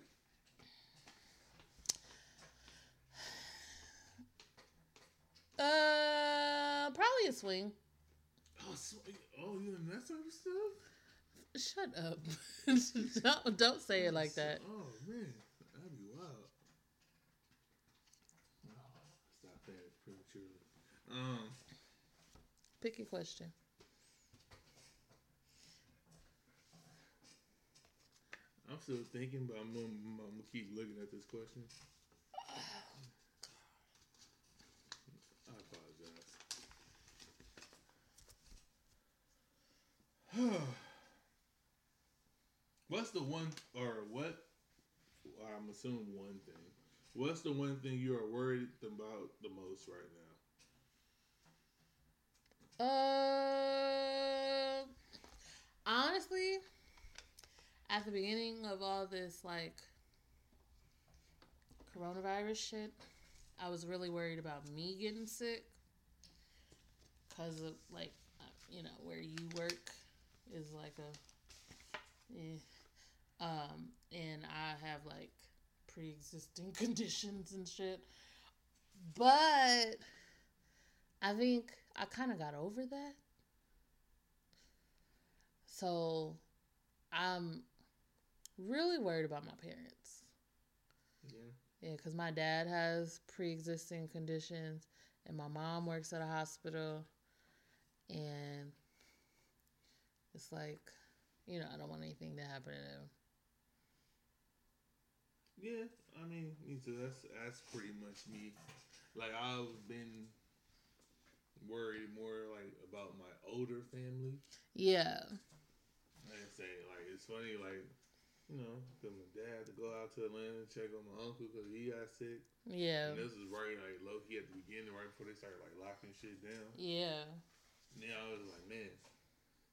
Uh, probably a swing. Oh, sw- Oh, you and that type of stuff? Shut up. don't don't say it like that. Oh man, that'd be wild. Oh, stop that prematurely. Um, Pick a question. I'm still thinking, but I'm gonna, I'm gonna keep looking at this question. I apologize. What's the one, or what? I'm assuming one thing. What's the one thing you are worried about the most right now? Uh, honestly, at the beginning of all this like coronavirus shit, I was really worried about me getting sick because of like uh, you know where you work is like a eh. Um and I have like pre-existing conditions and shit but I think I kind of got over that so I'm really worried about my parents Yeah. yeah, because my dad has pre existing conditions, and my mom works at a hospital. And it's like, you know, I don't want anything to happen to them. Yeah, I mean, me too. That's that's pretty much me. Like I've been worried more like about my older family. Yeah. Like I say, like it's funny, like you know, cause my dad had to go out to Atlanta and check on my uncle because he got sick. Yeah. And this is right like low key at the beginning, right before they started like locking shit down. Yeah. And then I was like, man,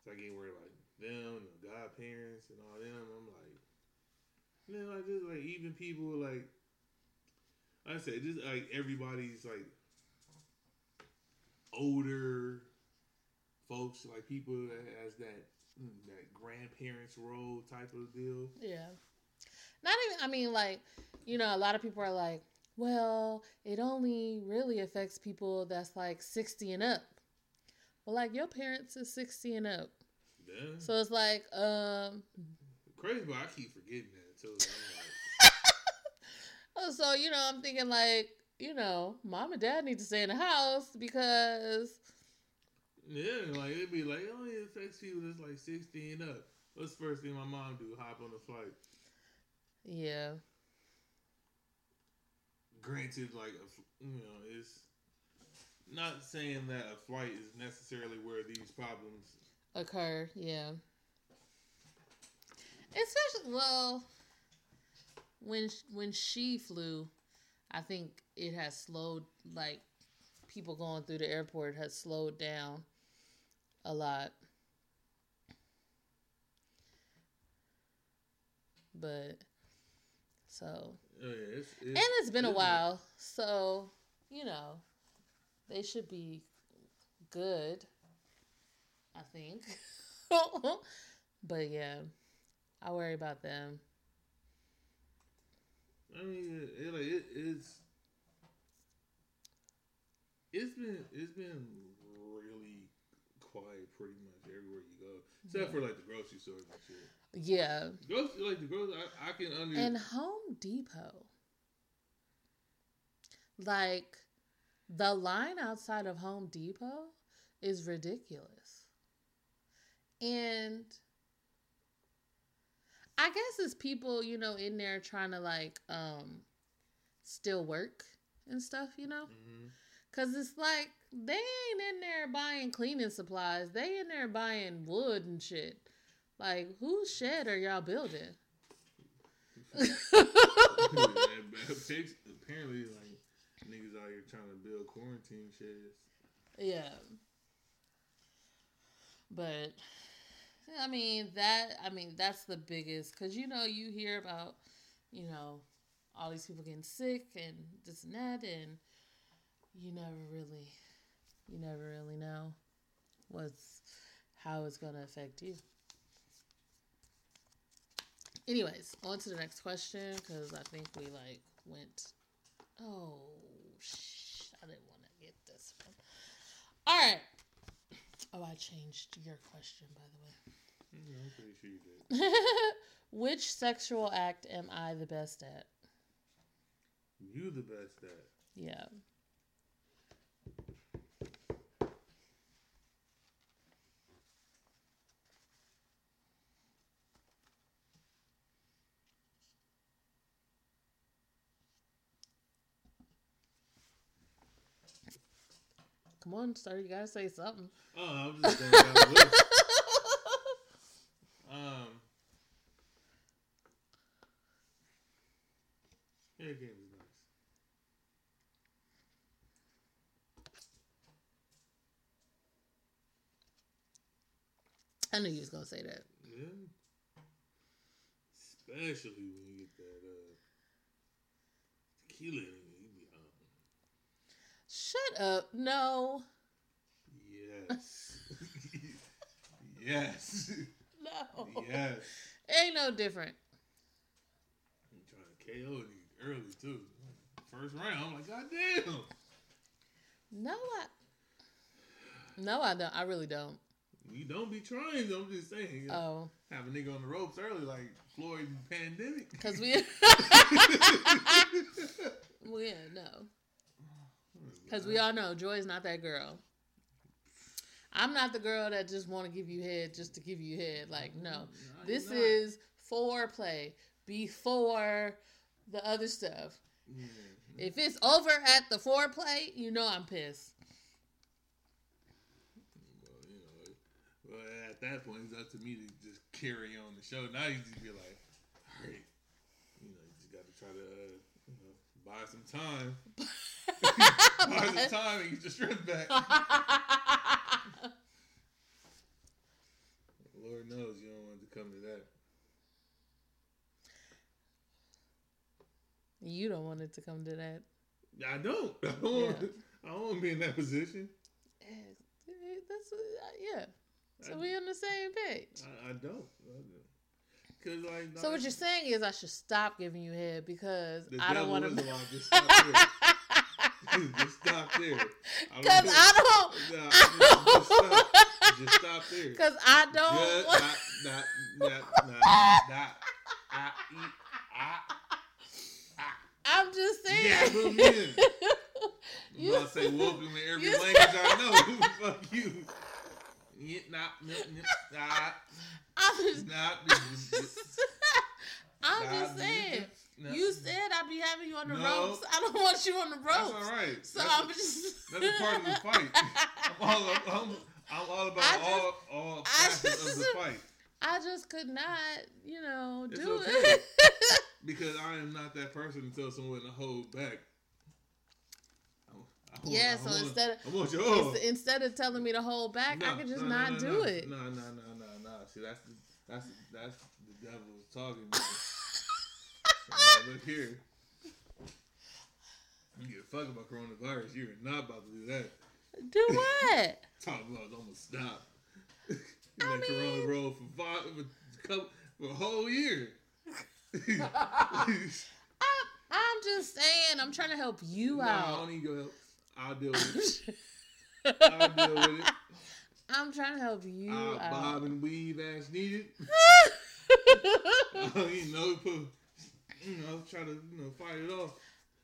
so I get worried like them, the godparents, and all them. I'm like, man, like just like even people like, like I said, just like everybody's like older folks, like people that has that mm, that grandparents role type of deal. Yeah. Not even, I mean, like, you know, a lot of people are like, well, it only really affects people that's like 60 and up. Well, like, your parents is 60 and up. Yeah. So it's like, um, Crazy, but I keep forgetting that Oh, so, you know, I'm thinking like, you know, mom and dad need to stay in the house because, Yeah, like it'd be like it only affects people that's like sixteen up. What's the first thing my mom do? Hop on a flight. yeah, Granted, like you know, it's not saying that a flight is necessarily where these problems. occur. Yeah. Especially, well, when when she flew, I think it has slowed. Like people going through the airport has slowed down a lot. But so Oh yeah, it's, it's and it's been a while, so you know they should be good. I think, but yeah, I worry about them. I mean, it, like it, it's it's been it's been really quiet pretty much everywhere you go, except Yeah. for like the grocery stores and shit. Yeah, Grocery like the grocery, I, I can under and Home Depot, like the line outside of Home Depot is ridiculous, and I guess it's people you know in there trying to like um still work and stuff, you know. Mhm. Cause it's like they ain't in there buying cleaning supplies. They in there buying wood and shit. Like whose shed are y'all building? Apparently, like niggas out here trying to build quarantine sheds. yeah. But I mean that I mean that's the biggest cuz you know you hear about you know all these people getting sick and this and that and you never really you never really know what's how it's to affect you. Anyways, on to the next question because I think we like went. Oh, sh- I didn't want to get this one. All right. Oh, I changed your question, by the way. Yeah, I'm pretty sure you did. Which sexual act am I the best at? You the best at. Yeah. Come on, sir. You gotta say something. Oh, I'm just going down the list. Um, yeah, game is nice. I knew you was gonna say that. Yeah. Especially when you get that uh, tequila in it, you be on. Shut up. No. Yes. yes. No. yes. Ain't no different. I'm trying to KO you early too. First round, I'm like, God damn. No, I. No, I don't. I really don't. You don't be trying. I'm just saying. You know, Oh, Have a nigga on the ropes early, like Floyd and pandemic. cause we. well, yeah, no, cause we all know Joy is not that girl. I'm not the girl that just want to give you head just to give you head. Like, no, No, this not. is foreplay before the other stuff. Yeah. If it's over at the foreplay, you know I'm pissed. Well, you know, well, at that point, it's up to me to just carry on the show. Now you just be like, all right, you know, you just got to try to, uh, you know, buy some time. buy some time and get your strength back. Lord knows you don't want it to come to that. you don't want it to come to that. I don't. I don't, want, I don't want to be in that position. Eh, That's uh, yeah. So I- we on the same page. I, I don't. I don't. Cause like, So what you're saying is I should stop giving you head because I don't want is to. Just stop there. just stop there. Because I don't. Nah, just, stop. Just stop there. Because I don't. Just not, not, not, not, not, I eat, I, I'm just saying. Yeah, put me in. You about to say welcome in every language I know. Fuck you. Yeah, nah, nah, nah, nah, I'm just, nah, I'm just saying. Nah. You said I'd be having you on the No. ropes. I don't want you on the ropes. That's all right. So that's, I'm just. that's a part of the fight. I'm all, I'm, I'm all about I just- all, all facets of the fight. I just could not, you know, It's do okay. it. Because I am not that person to tell someone to hold back. I Yeah, so instead of- want you, oh. Instead of telling me to hold back, I could just no, not no, do no, it. No, no, no, no, no. See, that's the, that's that's the devil talking. Look here. You give a fuck about coronavirus. You're not about to do that. Do what? Talk about gonna stop. I Let Corona roll for five, for, a couple, for a whole year. I'm, I'm just saying, I'm trying to help you no, I don't need your help. I'll deal with it. I'll deal with it. I'm trying to help you I'll out. bob and weave as needed. I'll, you know, put, you know, try to, you know, fight it off.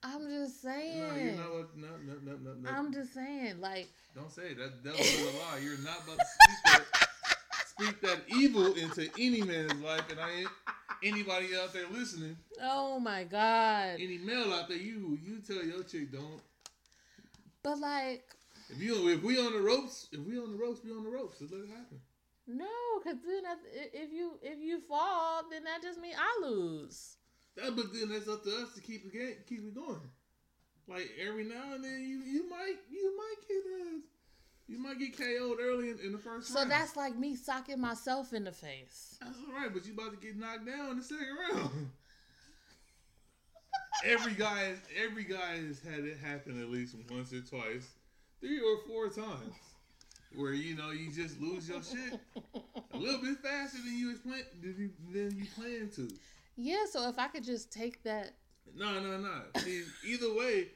I'm just No, you saying. know what? No, no, no, no, no. I'm just saying, like, Don't say it. That devil is a lie. You're not about to speak that, speak that evil into any man's life, and I ain't anybody out there listening. oh my god. Any male out there, you you tell your chick don't. But like, If you if we on the ropes, if we on the ropes, we on the ropes. Just let it happen. no, because then I- if you if you fall, then that just means I lose. That, but then that's up to us to keep game, keep it going. Like every now and then, you you might you might get uh, you might get KO'd early in, in the first So round. So that's like me socking myself in the face. That's all right, but you about to get knocked down in the second round. every guy, every guy has had it happen at least once or twice, three or four times, where you know you just lose your shit a little bit faster than you was plan- than you, than you plan to. Yeah, so if I could just take that, No, no, no. See, either way,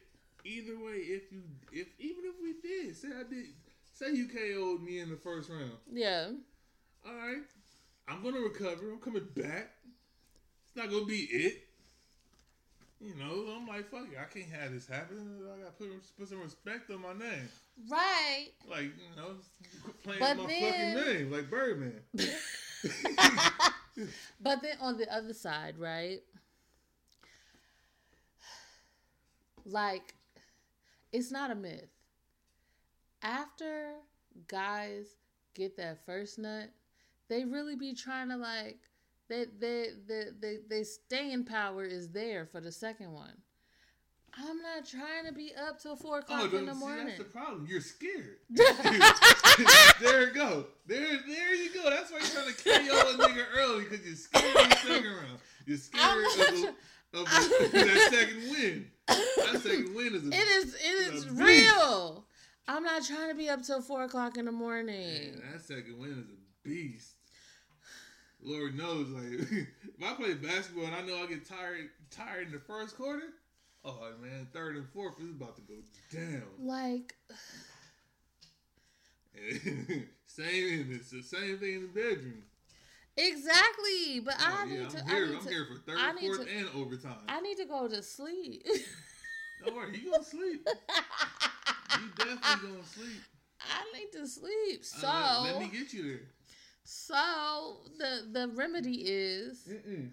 either way, if you if even if we did, say I did, say you KO'd me in the first round. Yeah. All right, I'm gonna recover. I'm coming back. It's not gonna be it. You know, I'm like, fuck it. I can't have this happen. I gotta put, put some respect on my name. Right. Like, you know, playing But my then- fucking name, like Birdman. But then on the other side, right? Like, it's not a myth. After guys get that first nut, they really be trying to like they they they they, they staying power is there for the second one. I'm not trying to be up till four oh, o'clock Oh, in the see, morning. that's the problem. You're scared. there you go. There, there you go. That's why you're trying to KO a nigga early because you're scared of the second round. You're scared of, the, of the, that second win. That second win is a It is it is real. I'm not trying to be up till four o'clock in the morning. Man, that second win is a beast. Lord knows, like if I play basketball and I know I get tired tired in the first quarter, oh man, third and fourth is about to go down. Like same, it's the same thing in the bedroom. exactly, but I Oh, need to. I'm I need I'm to. here for third, I fourth, to- and overtime. I need to go to sleep. Don't worry, you gonna sleep. You definitely gonna sleep. I need to sleep. So, Uh, let, let me get you there. so the the remedy is Mm-mm.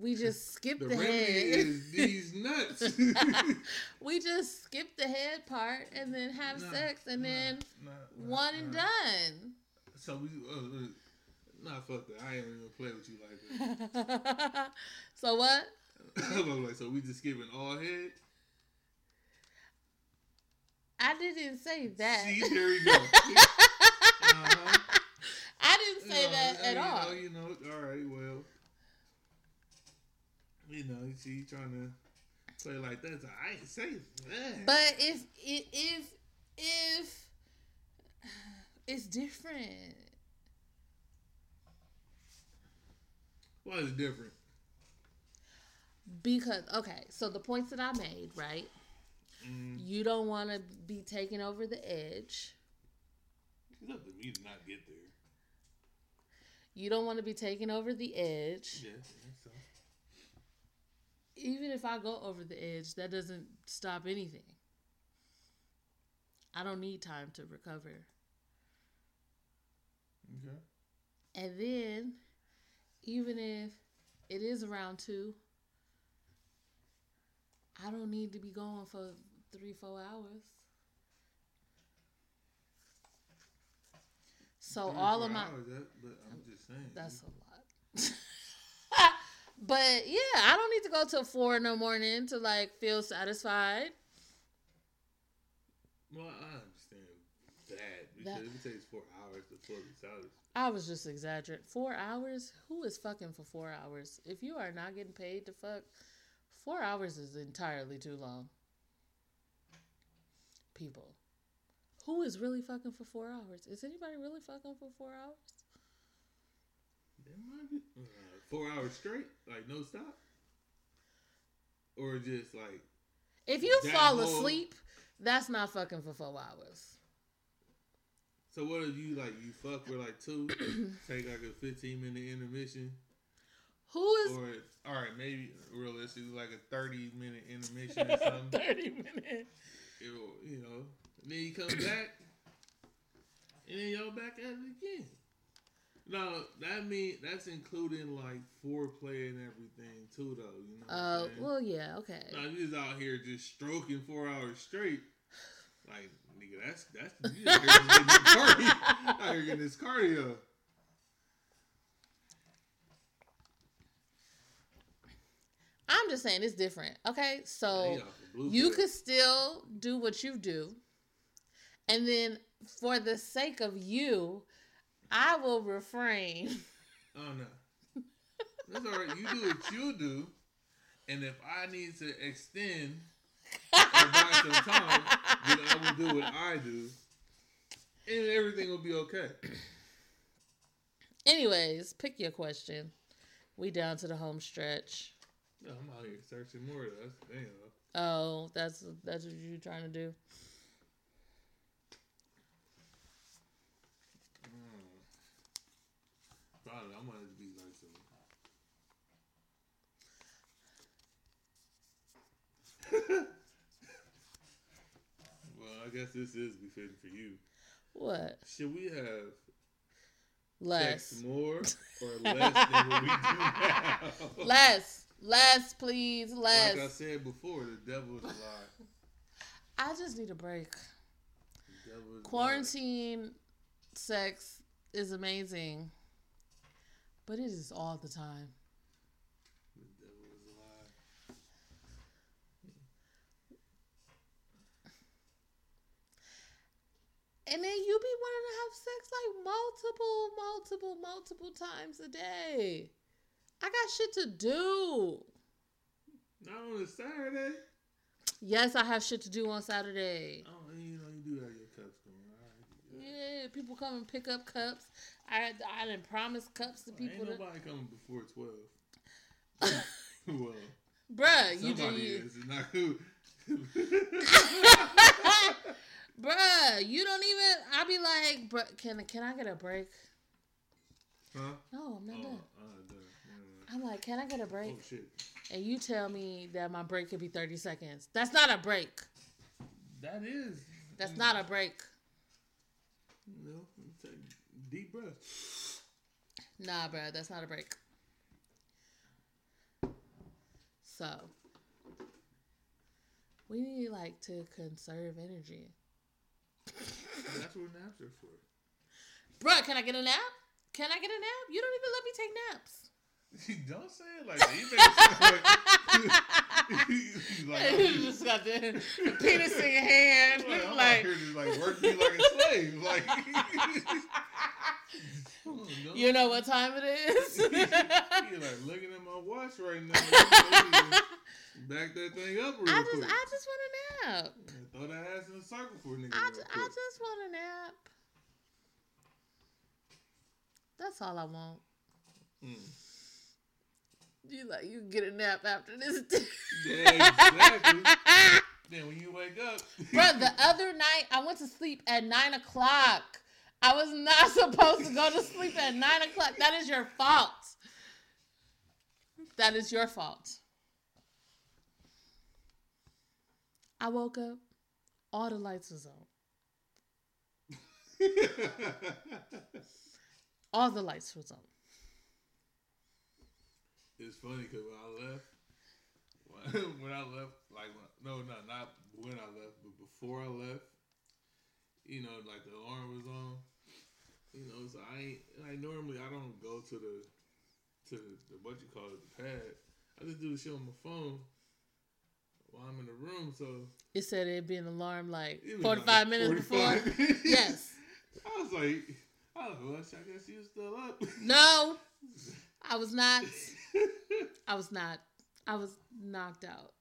We just skip The the, remedy head. is these nuts. we just skip the head part and then have Nah, sex and nah, then nah, one and done. So we, uh, uh, nah, fuck that. I ain't even play with you like that. so what? Like, so we just giving all head. I didn't say that. See, there you go. uh-huh. I didn't say You know, that uh, at you all. Know, you know, all right, well, you know, she trying to play like that. So I ain't say that. But if if if it's different. why is it different? Because okay, so the points that I made, right? Mm, You don't want to be taken over the edge. it's up to me to not get there. You don't want to be taken over the edge. Yeah, yeah, so. Even if I go over the edge, that doesn't stop anything. I don't need time to recover. Okay. And then, even if it is around two, I don't need to be going for three, four hours. So Three, all of my hours, that, but I'm just saying. that's a lot. but yeah, I don't need to go till four in the morning to like feel satisfied. Well, I understand that because That- it takes four hours to the salads. I was just exaggerating. Four hours? Who is fucking for four hours? If you are not getting paid to fuck, four hours is entirely too long. People. Who is really fucking for four hours? Is anybody really fucking for four hours? Uh, four hours straight, like no stop, or just like If you fall whole- asleep, that's not fucking for four hours. so. What if you like you fuck for like two, take like a fifteen minute intermission, Who is or all right, maybe realistically like a thirty minute intermission or something. 30 minutes? you know, you know, then you come back, and then y'all back at it again. No, that mean that's including like foreplay and everything too, though. You know. Oh, well, yeah, okay. Nah, you just out here just stroking four hours straight. Like, nigga, that's that's you out here getting this cardio. Out here getting this cardio. I'm just saying it's different. Okay, so. You could still do what you do and then for the sake of you i will refrain Oh no, that's all right. You do what you do, and if I need to extend or buy some time, then I will do what I do, and everything will be okay. anyways pick your question we down to the home stretch No, I'm out here searching more. That's damn. oh that's that's what you're trying to do Probably. I might be like some. well, I guess this is befitting for you. What? Should we have Less. sex more or less than what we do now? Less. Less, please. Less. Like I said before, the devil is a lie. I just need a break. The devil is a lie. Quarantine sex is amazing, but it is all the time. The devil is a lie. And then you be wanting to have sex like multiple, multiple, multiple times a day. I got shit to do. Not on a Saturday. Yes, I have shit to do on Saturday. Oh, you know, you do have your cups going. All people come and pick up cups. I I didn't promise cups to people. Ain't To, nobody coming before 12. well, bruh, you somebody do. is. It's not who. Bruh, you don't even. I be like, bruh, can can I get a break? huh? No, I'm not Oh, done. uh, done. Yeah. I'm like, can I get a break? Oh. And you tell me that my break could be 30 seconds. That's not a break. That is. That's not a break. Know, take deep breath. Nah, bruh, that's not a break. So, we need like to conserve energy. That's what naps are for. Bruh, can I get a nap? Can I get a nap? You don't even let me take naps. Don't say it like that. You make it sound like. you like just got the, the penis in your hand. Like, I'm out like, here just like working you like a slave. Like, you know what time it is? You're like looking at my watch right now. Back that thing up real I just, quick. I just want a nap. Throw that ass in a circle for a nigga. I, ju- I just want a nap. That's all I want. Mm. You like you get a nap after this. Yeah, exactly. then when you wake up, Bro, the other night I went to sleep at nine o'clock. I was not supposed to go to sleep at nine o'clock. That is your fault. That is your fault. I woke up, all the lights was on. All the lights was on. It's funny because when I left, when, I left, like when, no, not not when I left, but before I left, you know, like the alarm was on. You know, so I ain't like normally I don't go to the to the, the what you call it the pad. I just do the shit on my phone while I'm in the room. So It said it'd be an alarm like 45 like minutes 45 before. minutes. Yes. I was like, oh, well, I guess you still up. No, I was not. I was not. I was knocked out.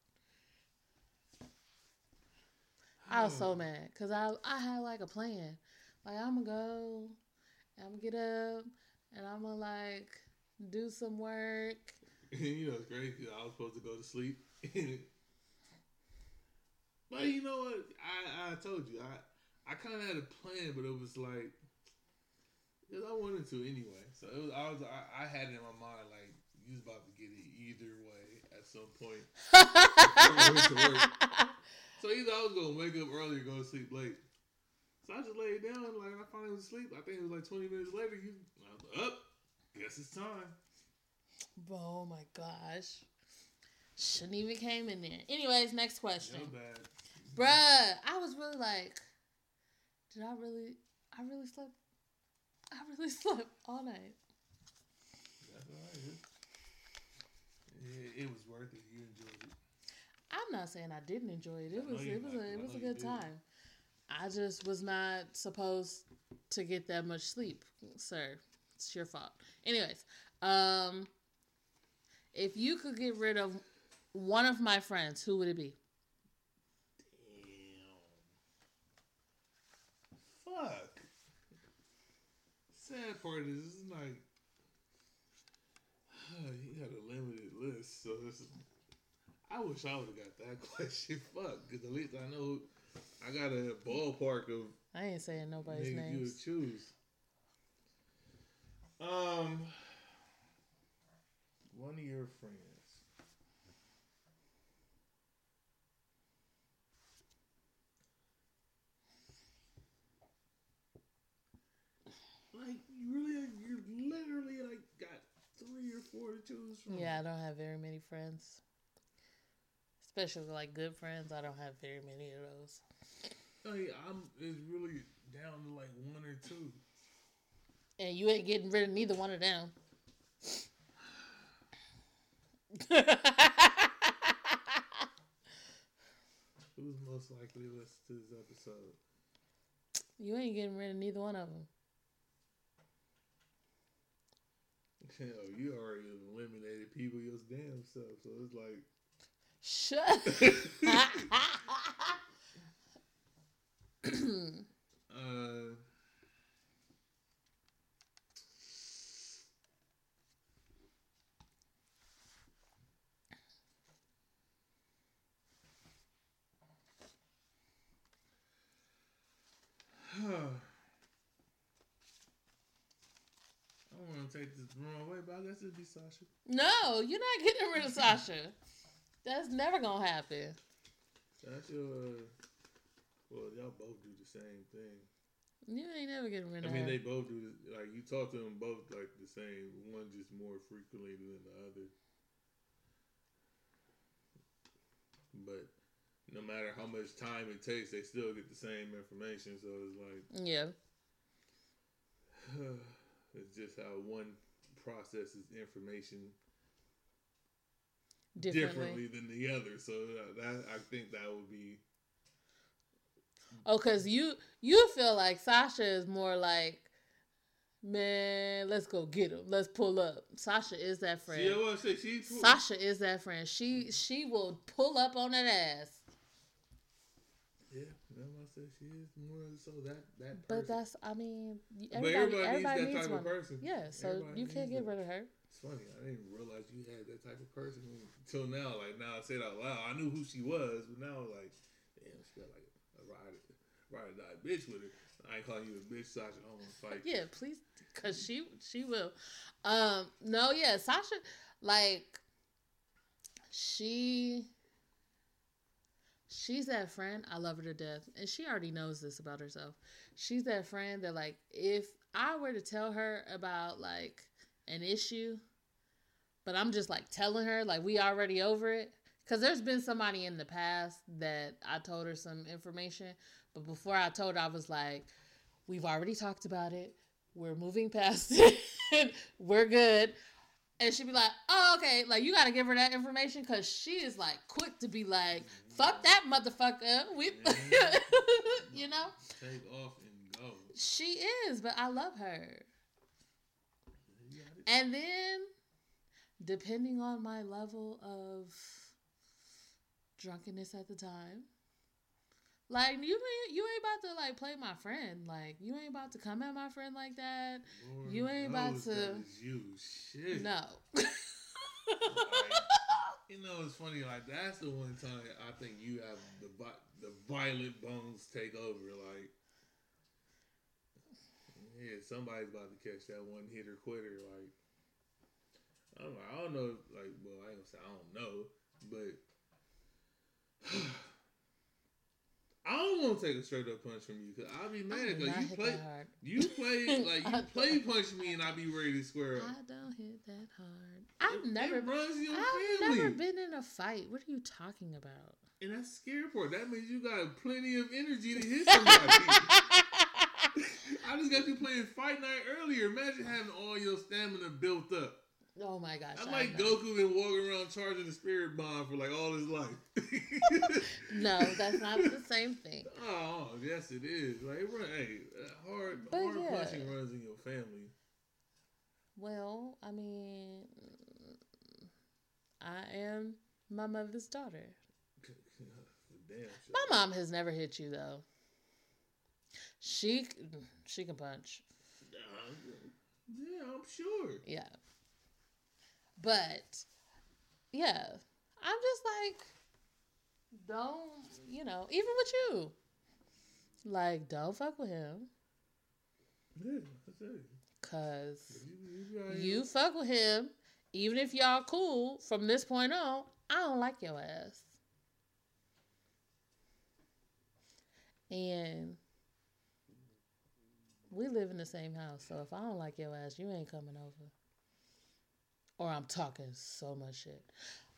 I was so oh. mad because I I had like a plan. Like I'm gonna go, I'm gonna get up, and I'm gonna like do some work. you know, it's. 'cause I was supposed to go to sleep. but you know what? I, I told you, I, I kind of had a plan, but it was like, because I wanted to anyway. So it was, I was, I, I had it in my mind, like, you was about to get it either way at some point. went to work. So either I was going to wake up early or go to sleep late. So I just laid down, like, I finally was asleep. I think it was like 20 minutes later. You, was up. Guess it's time. oh my gosh, shouldn't even came in there. Anyways, next question. Bad. Bruh, I was really like, did I really, I really slept, I really slept all night. That's all right. It, it was worth it. You enjoyed it. I'm not saying I didn't enjoy it. It was, it was a, it. was a good time. I just was not supposed to get that much sleep, sir. It's your fault. Anyways, um, if you could get rid of one of my friends, who would it be? Damn. Fuck. Sad part is, it's like, you got a limited list, so this I wish I would have got that question. Fuck, because at least I know I got a ballpark of I ain't saying nobody's niggas you would choose. Um, one of your friends. Like you really, you literally like got three or four to choose from. Yeah, I don't have very many friends. Especially like good friends, I don't have very many of those. Like I'm, it's really down to like one or two. And you ain't getting rid of neither one of them. Who's most likely to listen to this episode? you ain't getting rid of neither one of them. Hell, you already eliminated people your damn self, so it's like. Shut. uh, I want to take this the wrong way, but I guess it'd be Sasha. no, you're not getting rid of Sasha. That's never gonna happen. Sasha, uh, well, y'all both do the same thing. You ain't never getting rid of. I mean, her. they both do this, like you talk to them both like the same. One just more frequently than the other. But no matter how much time it takes, they still get the same information. So it's like yeah. it's just how one processes information Differently. differently than the other. So uh, that I think that would be Oh, cause you you feel like Sasha is more like, man, let's go get him. Let's pull up. Sasha is that friend. See, I want to say she. Sasha is that friend. She she will pull up on that ass. Yeah, that's why I said she is more so that that. Person. But that's I mean everybody everybody, everybody needs that needs type one. of person. Yeah, so Everybody you can't get rid of her. It's funny. I didn't realize you had that type of person until now. Like now, I say it out loud. I knew who she was, but now like, damn, she got like a ride, ride or die bitch with her. I ain't calling you a bitch, Sasha. I don't want to fight. Yeah, please, cause she she will. Um, no, yeah, Sasha, like she she's that friend. I love her to death, and she already knows this about herself. She's that friend that like if I were to tell her about like an issue, but I'm just like telling her like we already over it. Cause there's been somebody in the past that I told her some information, but before I told her, I was like, "We've already talked about it. We're moving past it. We're good." And she'd be like, "Oh, okay. Like you got to give her that information because she is like quick to be like, fuck mm-hmm. that motherfucker. We, you know, Take off and go. she is, but I love her. And then, depending on my level of drunkenness at the time, like you ain't you ain't about to like play my friend. Like you ain't about to come at my friend like that. Lord You ain't about to- you. Shit. No. You know, it's funny. Like that's the one time I think you have the the violent bones take over. Like, yeah, somebody's about to catch that one hitter quitter. Like, I don't know. I don't know. Like, well, I ain't gonna say I don't know, but I don't want to take a straight up punch from you because I'll be mad because you play. You play like you play punch me and I'll be ready to square up. I don't hit that hard. I've It- never It runs your I've family. never been in a fight. What are you talking about? And that's scary part. That means you got plenty of energy to hit somebody. I just got you playing Fight Night earlier. Imagine having all your stamina built up. Oh my gosh. That's I like. Goku been walking around charging the spirit bomb for like all his life. No, that's not the same thing. Oh, yes, it is. Like, it run, hey, hard, But hard yeah. punching runs in your family. Well, I mean, I am my mother's daughter. Damn. My mom has never hit you though. She she can punch. Uh, yeah, I'm sure. Yeah. But yeah, I'm just like don't, you know, even with you. Like don't fuck with him Yeah. Cause you fuck with him, even if y'all cool from this point on, I don't like your ass. And we live in the same house, so if I don't like your ass, you ain't coming over. Or I'm talking so much shit.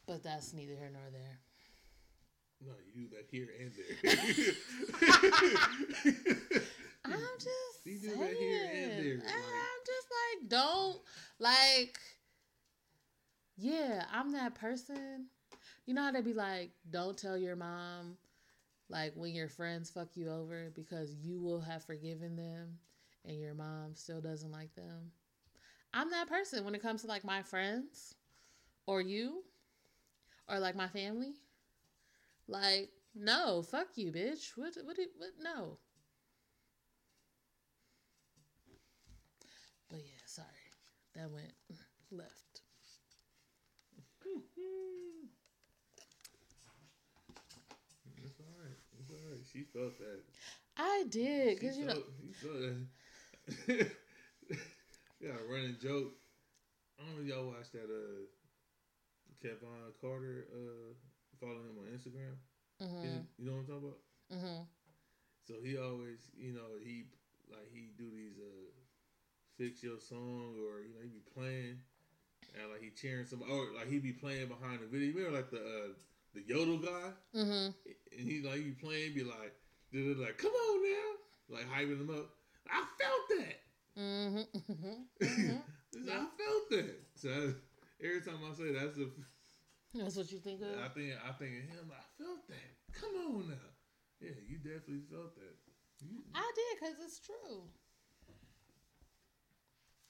But that's neither here nor there. No, you do that here and there. I'm just You do saying. that here and there, like- I'm just like, don't like. Yeah, I'm that person. You know how they be like, don't tell your mom, like when your friends fuck you over because you will have forgiven them, and your mom still doesn't like them. I'm that person when it comes to like my friends, or you, or like my family. Like, no, fuck you, bitch. What? What? What? what no. But yeah, sorry. That went left. It's all right. It's all right. She felt that. I did, because She you know, felt, that. yeah, running joke. I don't know if y'all watched that. Uh, Kevin Carter. Uh, follow him on Instagram. hmm You know what I'm talking about? hmm So he always, you know, he like he do these uh fix your song or you know he be playing and like he cheering some or like he be playing behind the video. You remember like the uh the yodel guy hmm and he like he be playing, be like, like, come on now, like hyping him up. I felt that. Hmm hmm mhm. I felt that. So every time I say that's the That's what you think of? I think I think of him. I felt that. Come on now. Yeah, you definitely felt that. You, I did, because it's true.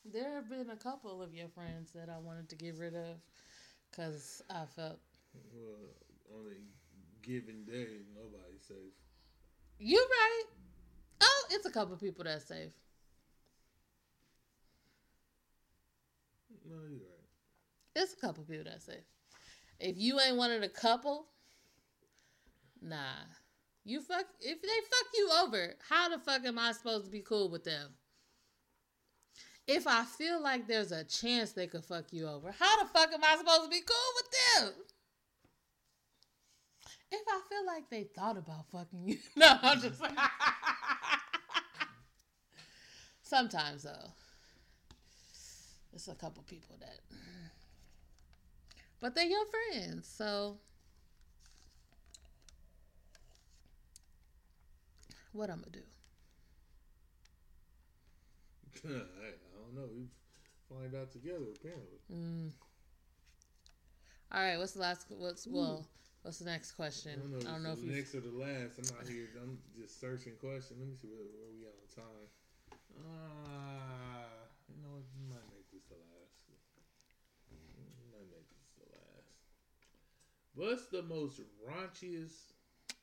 There have been a couple of your friends that I wanted to get rid of because I felt. Well, on a given day, nobody's safe. You right. Oh, it's a couple of people that's safe. No, you're right. It's a couple people that safe. If you ain't one of the couple, nah. You fuck if they fuck you over, how the fuck am I supposed to be cool with them? If I feel like there's a chance they could fuck you over, how the fuck am I supposed to be cool with them? If I feel like they thought about fucking you, no, I'm just sometimes though. It's a couple people that but they're your friends, so what I'm gonna do? I, I don't know. We find out together apparently. Mm. All right, what's the last? What's well? What's the next question? I don't know, so if you. next or the last. I'm not here. I'm just searching questions. Let me see where, where we on time. Ah, you know what? You might make this the last. You might make this the last. What's the most raunchiest?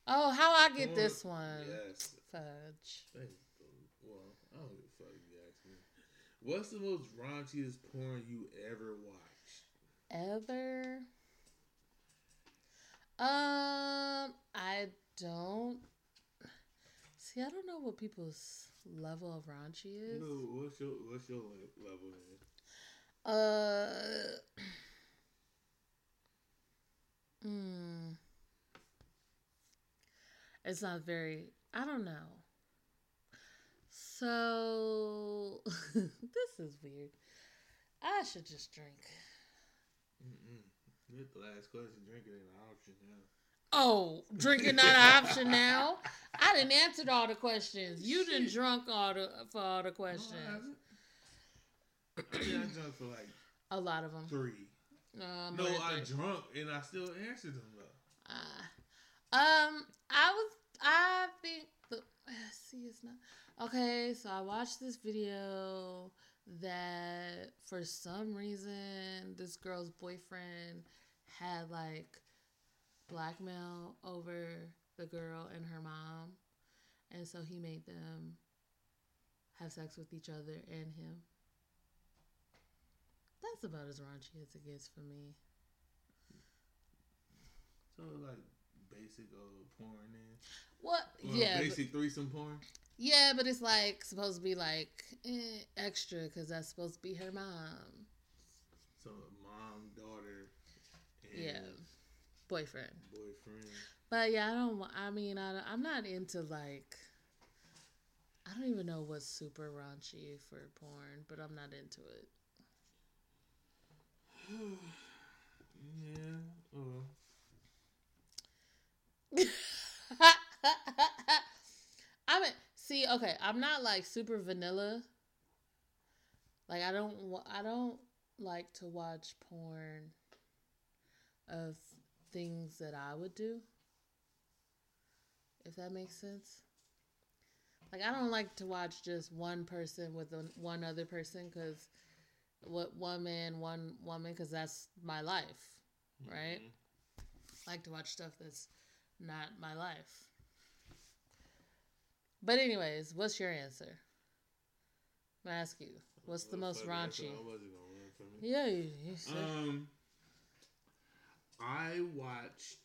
Oh, how I get this one? Yes. Fudge. Well, I don't give a fuck if you ask me. What's the most raunchiest porn you ever watched? Ever? Um, I don't. See, I don't know what people's level of raunchy is. No, what's your what's your level then? Uh. Hmm. It's not very. I don't know. So this is weird. I should just drink. Mm-mm. That's the last question. Drinking ain't an option now. Oh, drinking not an option now. I didn't answer all the questions. You didn't drunk all the for all the No, I questions. I mean, I drunk for like A lot of them. three. Uh, No, I drunk and I still answered them though. Uh, um, I was. I think the. See, it's not. Okay, so I watched this video that for some reason this girl's boyfriend had like blackmail over the girl and her mom, and so he made them have sex with each other and him. That's about as raunchy as it gets for me. So like basic old porn in. What? Or yeah, basic threesome porn. yeah, but it's like supposed to be like eh, extra because that's supposed to be her mom. So mom, daughter, and Yeah, boyfriend. boyfriend. But yeah, I don't. I mean, I, I'm not into like. I don't even know what's super raunchy for porn, but I'm not into it. Yeah. Uh, I mean, see, okay, I'm not like super vanilla. Like I don't, I don't like to watch porn of things that I would do. If that makes sense. Like I don't like to watch just one person with one other person because what one man, one woman, because that's my life, right? mhm. I like to watch stuff that's not my life. But anyways, what's your answer? I'm gonna ask you. What's the most fuck it, that's raunchy? I wasn't gonna run from it. Yeah, you, you said. Um, I watched.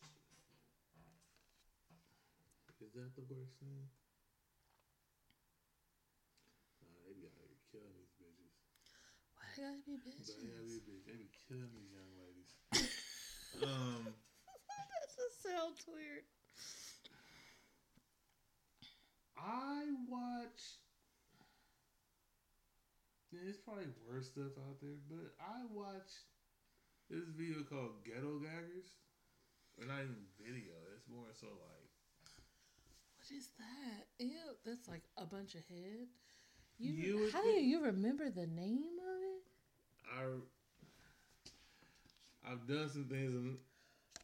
Is that the worst thing? Nah, they be out here killing these bitches. They gotta be yeah, they be, they be killing these young ladies. um, that just sounds weird. I watch. There's probably worse stuff out there, but I watch this video called Ghetto Gaggers. Or not even video. It's more so like What is that? Ew, that's like a bunch of head. You, You how do you remember the name of it? I. I've done some things. I'm,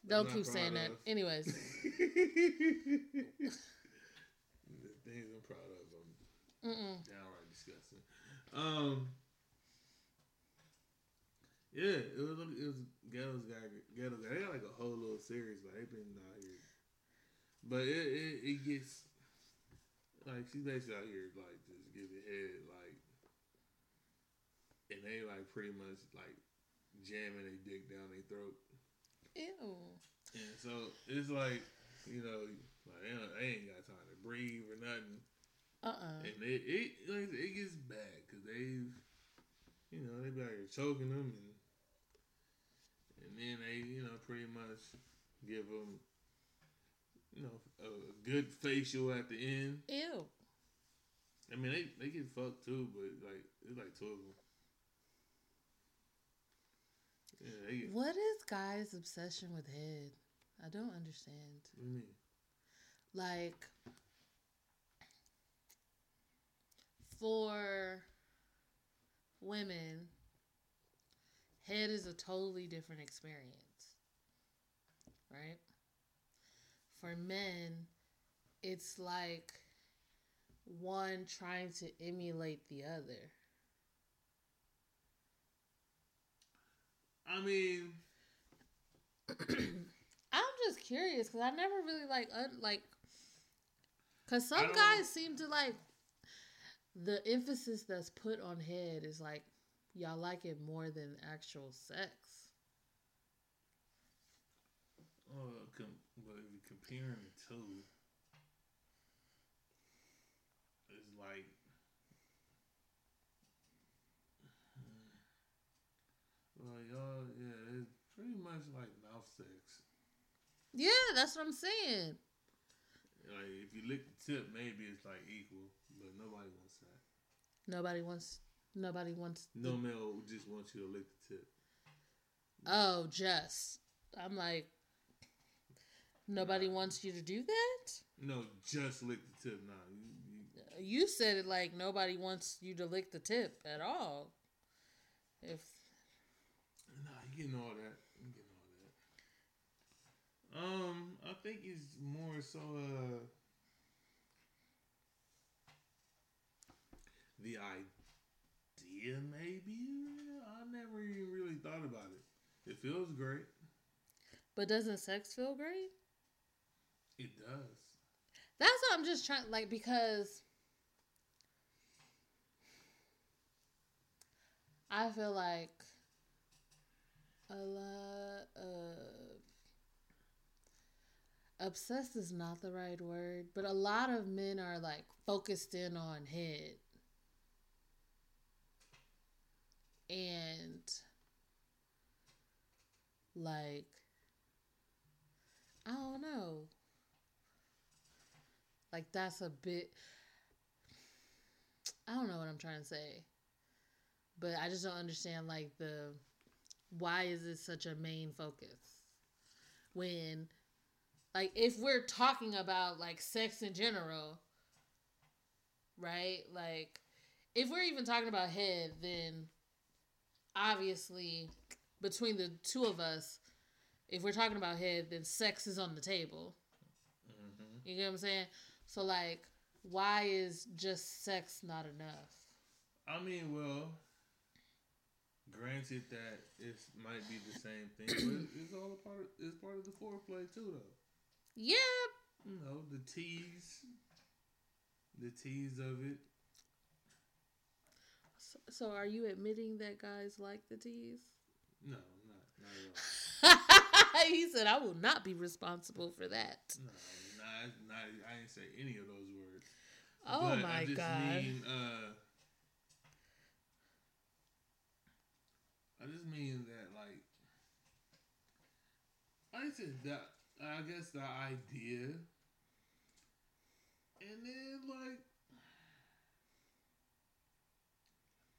Don't keep saying that. of. Anyways, the things I'm proud of. I'm mm-mm. downright disgusting. Um. Yeah, it was it was Ghetto's guy Ghetto guy. They got like a whole little series, but they've been out here. But it, it it gets like she's basically out here like just giving head like, and they like pretty much like jamming their dick down their throat. Ew. And so it's like, you know, like they, they ain't got time to breathe or nothing. Uh-uh. And it it like, it gets bad because they've, you know, they be out here choking them and and then they, you know, pretty much give them, you know, a, a good facial at the end. Ew. I mean, they they get fucked too, but like it's like two of them. Yeah, get. What is guys' obsession with head? I don't understand. What do you mean? Like for women, head is a totally different experience. Right? For men, it's like one trying to emulate the other. I mean, I'm just curious because I never really like un- like because some guys seem to like the emphasis that's put on head is like y'all like it more than actual sex. uh, com- but if you're comparing the two, it's like. Well, y'all, yeah, it's pretty much like mouth sex. Yeah, that's what I'm saying. Like, if you lick the tip, maybe it's like equal, but nobody wants that. Nobody wants. Nobody wants. No male just wants you to lick the tip. Oh, just. I'm like. Nobody Nah. wants you to do that. No, just lick the tip. Nah, you, you, You said it like nobody wants you to lick the tip at all. If Nah, you getting all that. You getting all that. Um, I think it's more so uh the idea maybe. I never even really thought about it. It feels great. but doesn't sex feel great? It does. That's what I'm just trying like because I feel like a lot of obsessed is not the right word, but a lot of men are like focused in on head. And like I don't know. Like that's a bit I don't know what I'm trying to say. But I just don't understand like the why is it such a main focus? When like if we're talking about like sex in general, right? Like if we're even talking about head, then obviously between the two of us, if we're talking about head, then sex is on the table. Mm-hmm. You get what I'm saying? So like, why is just sex not enough? I mean, well, granted that it might be the same thing, but it's all a part. Of, it's part of the foreplay too, though. Yeah. You know the tease, the tease of it. So, so are you admitting that guys like the tease? No, not not at all. he said, "I will not be responsible for that." No, not, not I didn't say any of those words. Oh but my I just god! Mean, uh, I just mean that, like, I said that. I guess the idea, and then like,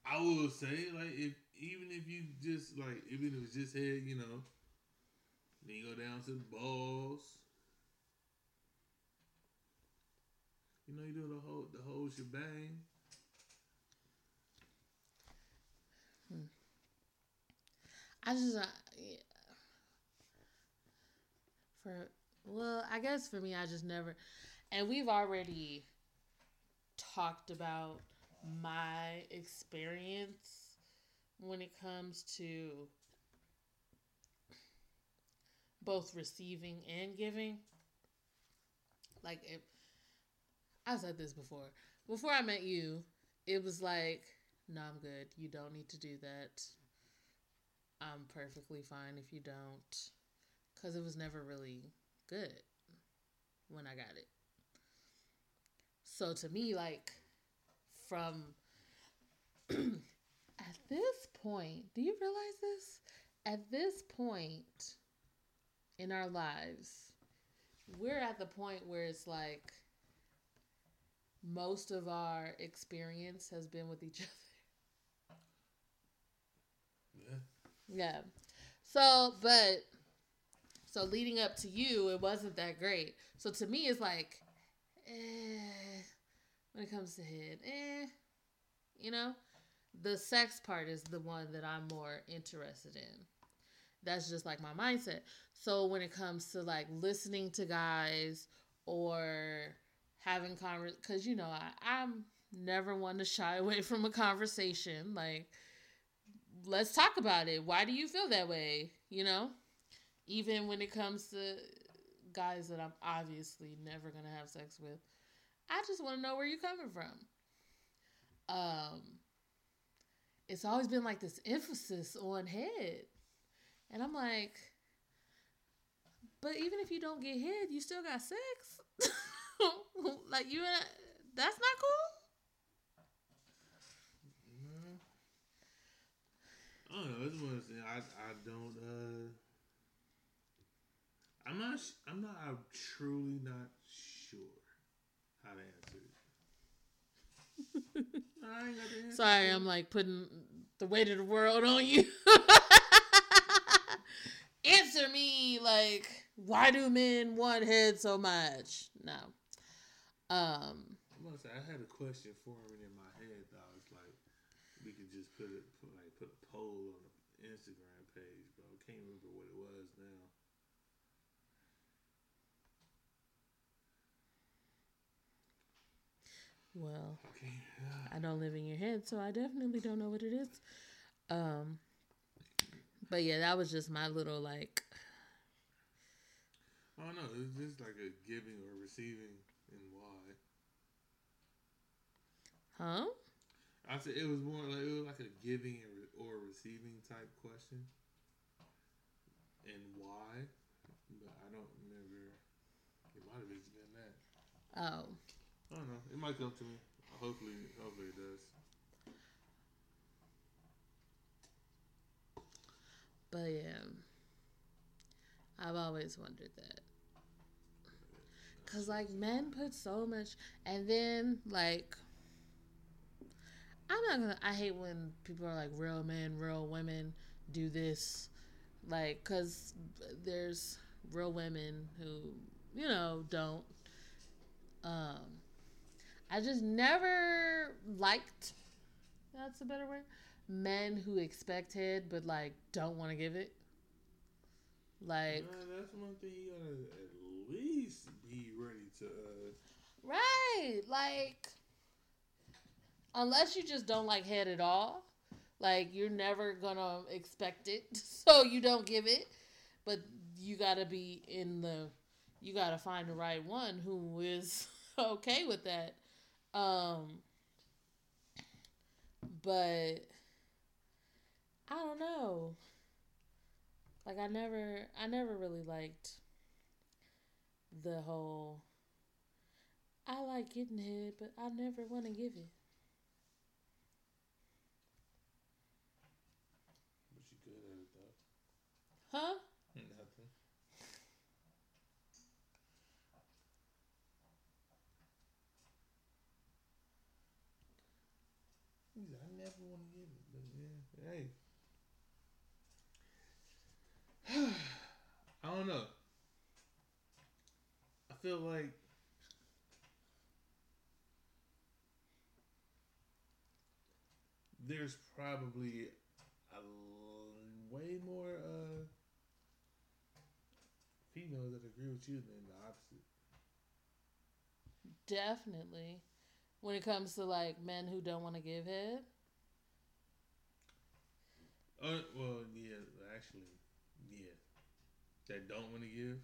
I will say, like, if even if you just like, even if it's just head, you know, then you go down to the balls. You know, you do the whole the whole shebang. Hmm. I just, uh. For well, I guess for me, I just never, and we've already talked about my experience when it comes to both receiving and giving. Like if I said this before. Before I met you, it was like, no, I'm good. You don't need to do that. I'm perfectly fine if you don't. Because it was never really good when I got it. So to me, like, from at this point, do you realize this? At this point in our lives, we're at the point where it's like most of our experience has been with each other. Yeah. Yeah. So, but so leading up to you, it wasn't that great. So to me, it's like, eh, when it comes to head, eh, you know, the sex part is the one that I'm more interested in. That's just like my mindset. So when it comes to like listening to guys or having convers, because you know I, I'm never one to shy away from a conversation. Like, let's talk about it. Why do you feel that way? You know, even when it comes to guys that I'm obviously never gonna have sex with, I just want to know where you're coming from. Um, it's always been like this emphasis on head. And I'm like, but even if you don't get head, you still got sex. like you and that's not cool. I don't know. It's one of things I I don't. uh I'm not. I'm not. I'm truly not sure how to answer it. I ain't got the answer. Sorry, I'm like putting the weight of the world on you. answer me like why do men want head so much? No. Um, gonna say I had a question forming in my head. Though I was like, we could just put it, put, like, put a poll on the Instagram page, but I can't remember what it was now. Well, okay. I don't live in your head, so I definitely don't know what it is. Um, but yeah, that was just my little like. I don't know. It's just like a giving or receiving and why. Huh? I said it was more like it was like a giving or receiving type question, and why, but I don't remember. It might have just been that. Oh. I don't know. It might come to me. Hopefully, hopefully it does. But yeah, I've always wondered that. Cause like men put so much, and then like, I'm not gonna. I hate when people are like real men, real women do this, like, cause there's real women who you know don't. Um, I just never liked. That's a better word men who expect head but like don't want to give it. Like Nah, that's one thing you gotta at least be ready to. Uh, right, like unless you just don't like head at all, like you're never gonna expect it, so you don't give it. But you gotta be in the, you gotta find the right one who is okay with that. Um, but I don't know. Like I never I never really liked the whole I like getting head, but I never want to give it. but you good at it though. Huh? Nothing. It, but yeah, hey. I don't know. I feel like there's probably a l- way more uh, females that agree with you than the opposite. Definitely. When it comes to like men who don't want to give head. Uh, well, yeah, actually, yeah, that don't want to give.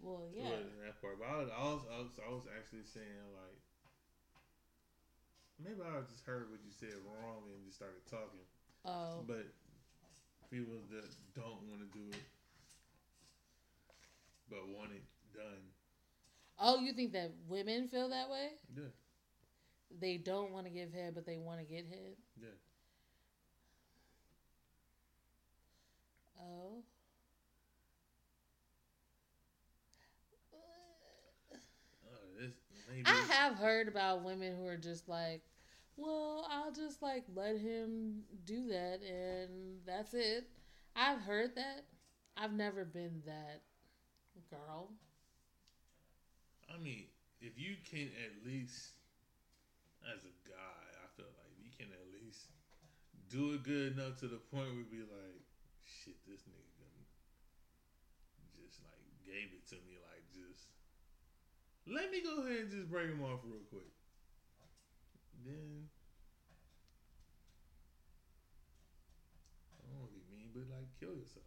Well, yeah. that part, but I was, I was, I was, I was actually saying like, maybe I just heard what you said wrong and just started talking. Oh. But people that don't want to do it, but want it done, Oh, you think that women feel that way? yeah, They don't want to give head, but they want to get head. yeah. Oh. Uh, I have heard about women who are just like, well, I'll just like let him do that and that's it. I've heard that. I've never been that girl. I mean, if you can at least, as a guy, I feel like you can at least do it good enough to the point where be like, shit, this nigga just like gave it to me, like just let me go ahead and just break him off real quick. Then I don't want to be mean, but like kill yourself.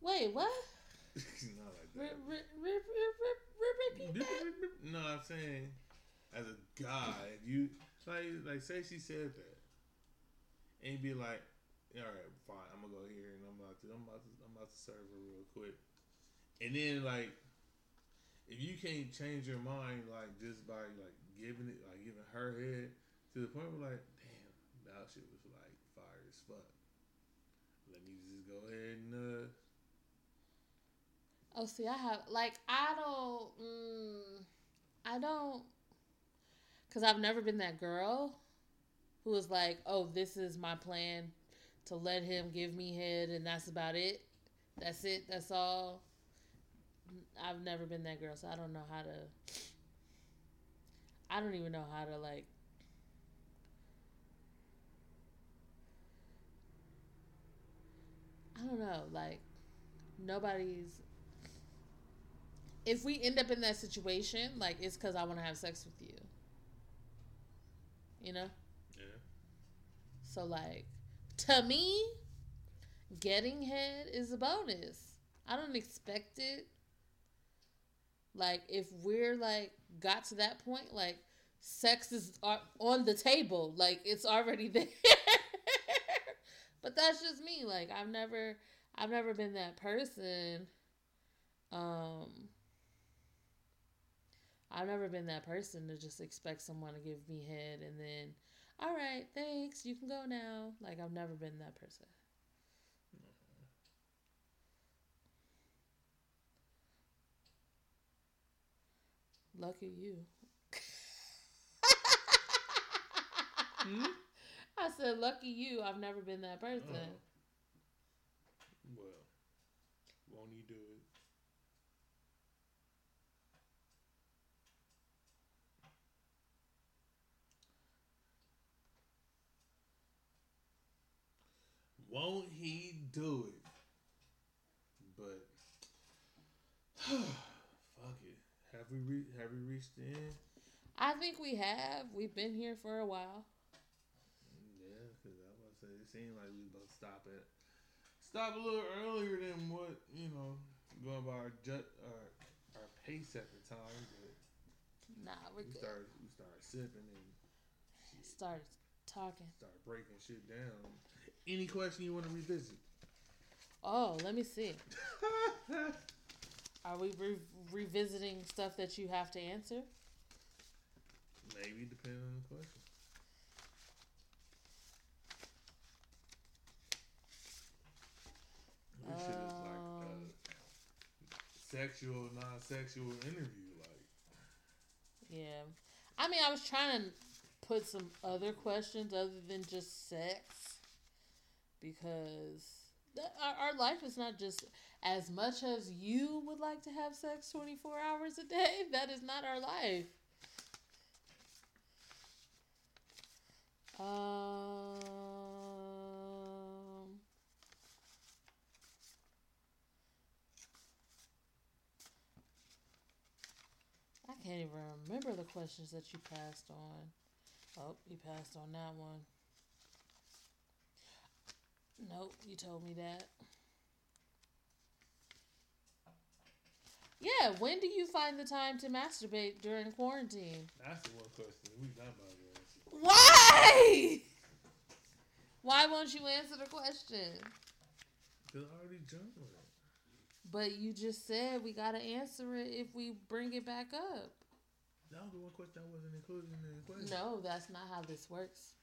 Wait, what? Not like that. repeat that? No, I'm saying as a guy, you like like say she said that, and be like, all right, fine, I'm gonna go here and I'm about to I'm about to I'm about to serve her real quick, and then like if you can't change your mind like just by like giving it like giving her head to the point where like damn that shit was like fire as fuck. Let me just go ahead and uh Oh, see, I have like I don't, mm, I don't, cause I've never been that girl who was like, oh, this is my plan to let him give me head, and that's about it. That's it. That's all. I've never been that girl, so I don't know how to. I don't even know how to like. I don't know, like nobody's if we end up in that situation, like it's because I want to have sex with you. You know? yeah. So, like, to me, getting head is a bonus. I don't expect it. Like, if we're like got to that point, like, sex is on the table, like, it's already there. but that's just me. Like, I've never, I've never been that person. Um, I've never been that person to just expect someone to give me head and then, all right, thanks, you can go now. Like I've never been that person. Lucky you. hmm? I said, lucky you. I've never been that person. Oh. Well, won't you do it? Won't he do it? But fuck it. Have we re- have we reached the end? I think we have. We've been here for a while. Yeah, because I was say it seemed like we both stop it. Stop a little earlier than what you know going by our jet our our pace at the time. But nah, we're we good. started we started sipping and shit. started talking. Started breaking shit down. Any question you want to revisit? Oh, let me see. Are we re- revisiting stuff that you have to answer? Maybe depending on the question. This shit is like a um, sexual, non-sexual interview. Like, yeah. I mean, I was trying to put some other questions other than just sex because our, our life is not just as much as you would like to have sex 24 hours a day. That is not our life. Um, I can't even remember the questions that you passed on. Oh, you passed on that one. Nope, you told me that. Yeah, when do you find the time to masturbate during quarantine? That's the one question we got about to Why? Why won't you answer the question? Because I already jumped on it. But you just said we gotta answer it if we bring it back up. That was the one question I wasn't included in the question. No, that's not how this works.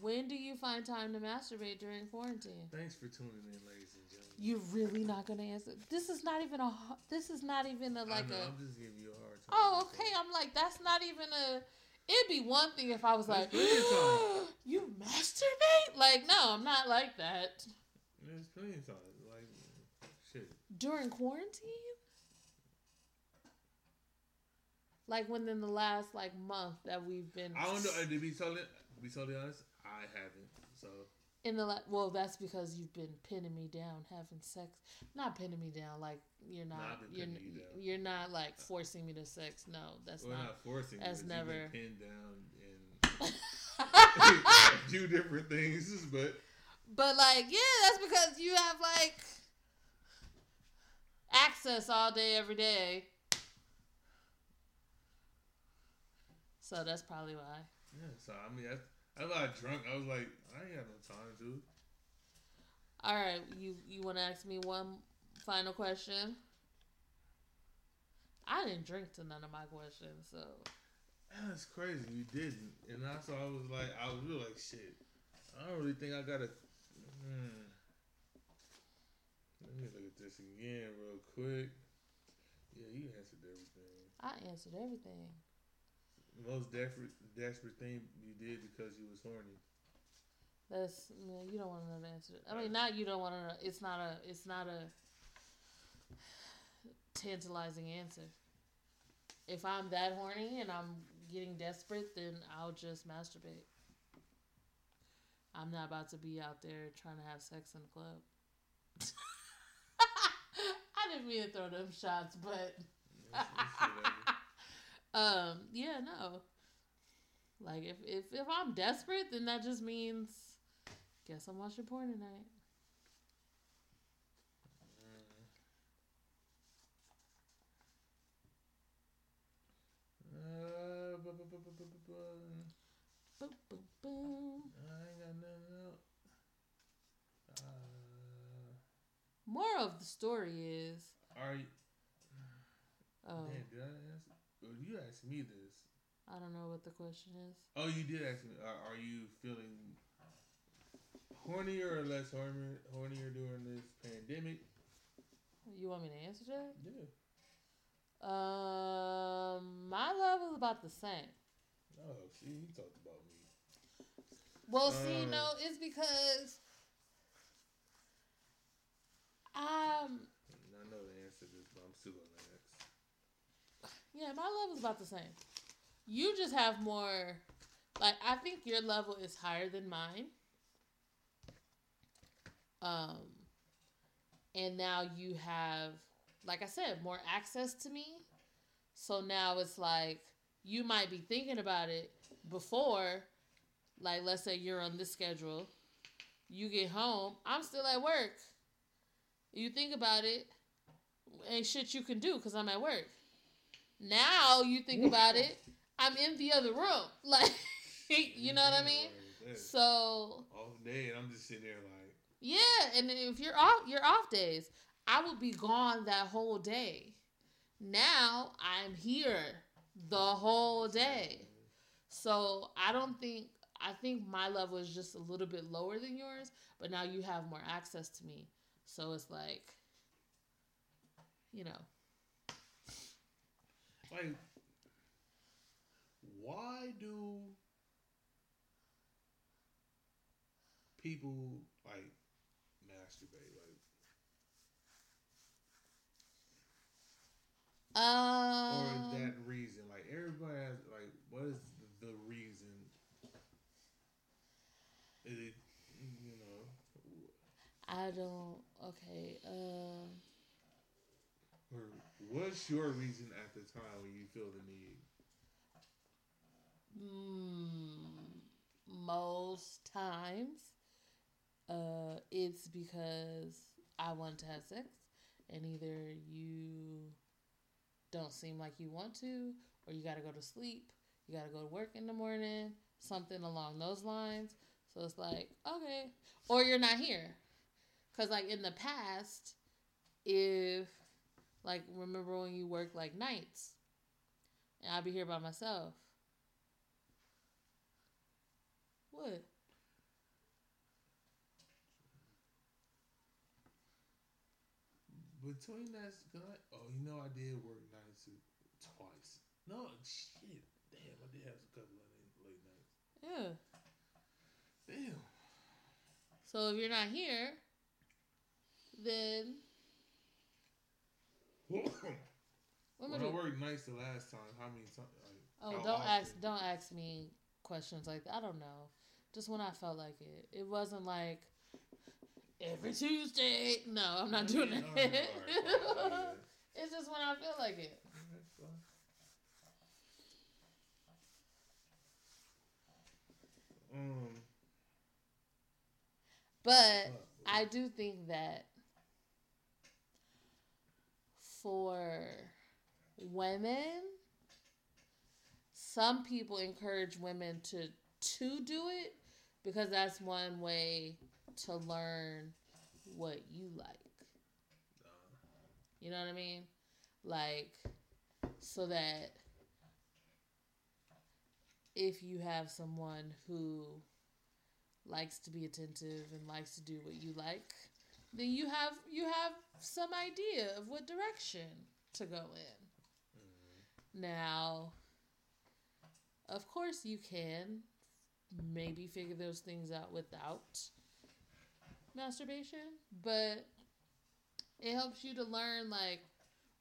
When do you find time to masturbate during quarantine? Thanks for tuning in, ladies and gentlemen. You're really not gonna answer. This is not even a. This is not even a like know, a. I'm just giving you a hard time. Oh, okay. I'm like that's not even a. It'd be one thing if I was like, you masturbate? Like, no, I'm not like that. There's plenty of times, like, shit. During quarantine? Like within the last like month that we've been. I don't know. Uh, to be totally, to be totally honest, I haven't. So in the la- well, that's because you've been pinning me down, having sex. Not pinning me down, like you're not. not You're, you you're not like forcing me to sex. No, that's well, not, not forcing. That's you, never pinned down in two different things, but. But like, yeah, that's because you have like access all day, every day. So that's probably why. Yeah, so I mean, that's I got drunk. I was like, I ain't got no time to. All right, you you want to ask me one final question? I didn't drink to none of my questions, so. That's crazy. You didn't, and that's why I was like, I was really like, shit. I don't really think I gotta. Hmm. Let me look at this again real quick. Yeah, you answered everything. I answered everything most desperate desperate thing you did because you was horny? That's man, you don't want to know the answer. I mean, not you don't want to know. It's not a. It's not a tantalizing answer. If I'm that horny and I'm getting desperate, then I'll just masturbate. I'm not about to be out there trying to have sex in the club. I didn't mean to throw them shots, but. Um, yeah, no. Like if if if I'm desperate, then that just means guess I'm watching porn tonight. Uh, bu- bu- bu- bu- bu- bu- Boom, boom, boom. I ain't got nothing else. Uh, More of the story is. are you? Oh. Damn, did I? You asked me this. I don't know what the question is. Oh, you did ask me. Are, are you feeling hornier or less hornier, hornier during this pandemic? You want me to answer that? Yeah. Um, my level is about the same. Oh, see, he talked about me. Well, see, Um, no, it's because um, I know the answer to this, but I'm still gonna. Yeah, my level's about the same. You just have more. Like, I think your level is higher than mine. Um, and now you have, like I said, more access to me. So now it's like you might be thinking about it before, like let's say you're on this schedule, you get home, I'm still at work. You think about it, ain't shit you can do because I'm at work. Now you think about it, I'm in the other room, like you know what I mean. So Off day, and I'm just sitting there like, yeah, and if you're off your off days, I would be gone that whole day. Now I'm here the whole day. So I don't think I think my level is just a little bit lower than yours, but now you have more access to me. So it's like you know. Like, why do people like masturbate? Like, or Um that reason? Like, everybody has like, what is the reason? Is it, you know, I don't okay, um what's your reason at the time when you feel the need? Mm, most times, uh, it's because I want to have sex, and either you don't seem like you want to, or you got to go to sleep, you got to go to work in the morning, something along those lines. So it's like, okay, or you're not here. Because, like, in the past, if, like, remember when you work like nights, and I'd be here by myself. What? Between that, oh, you know, I did work nights twice. No, shit. Damn, I did have a couple of late, late nights. Yeah. Damn. So if you're not here, then when what I worked nights the last time, how many times? Like, Oh, don't often? ask don't ask me questions like that. I don't know. Just when I felt like it. It wasn't like every Tuesday. No, I'm not doing Yeah, that. alright, alright, alright. it's just when I feel like it. Um, But I do think that for women, some people encourage women to to do it because that's one way to learn what you like. You know what I mean? Like so that if you have someone who likes to be attentive and likes to do what you like, then you have you have some idea of what direction to go in. Mhm. Now, of course you can maybe figure those things out without masturbation, but it helps you to learn like,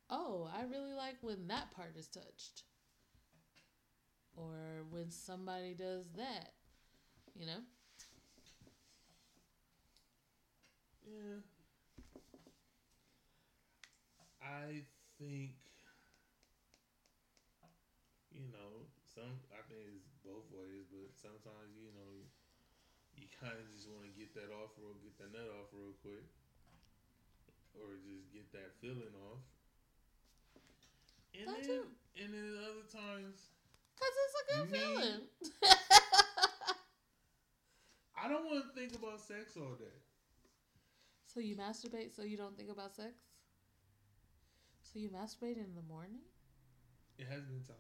oh, I really like when that part is touched. Or when somebody does that. You know? Yeah. I think you know, some I think it's both ways, but sometimes, you know, you kinda just wanna get that off real get that nut off real quick. Or just get that feeling off. And That then too. and then other times Because it's a good Me- feeling. I don't wanna think about sex all day. So you masturbate so you don't think about sex? So you masturbate in the morning? It has been time.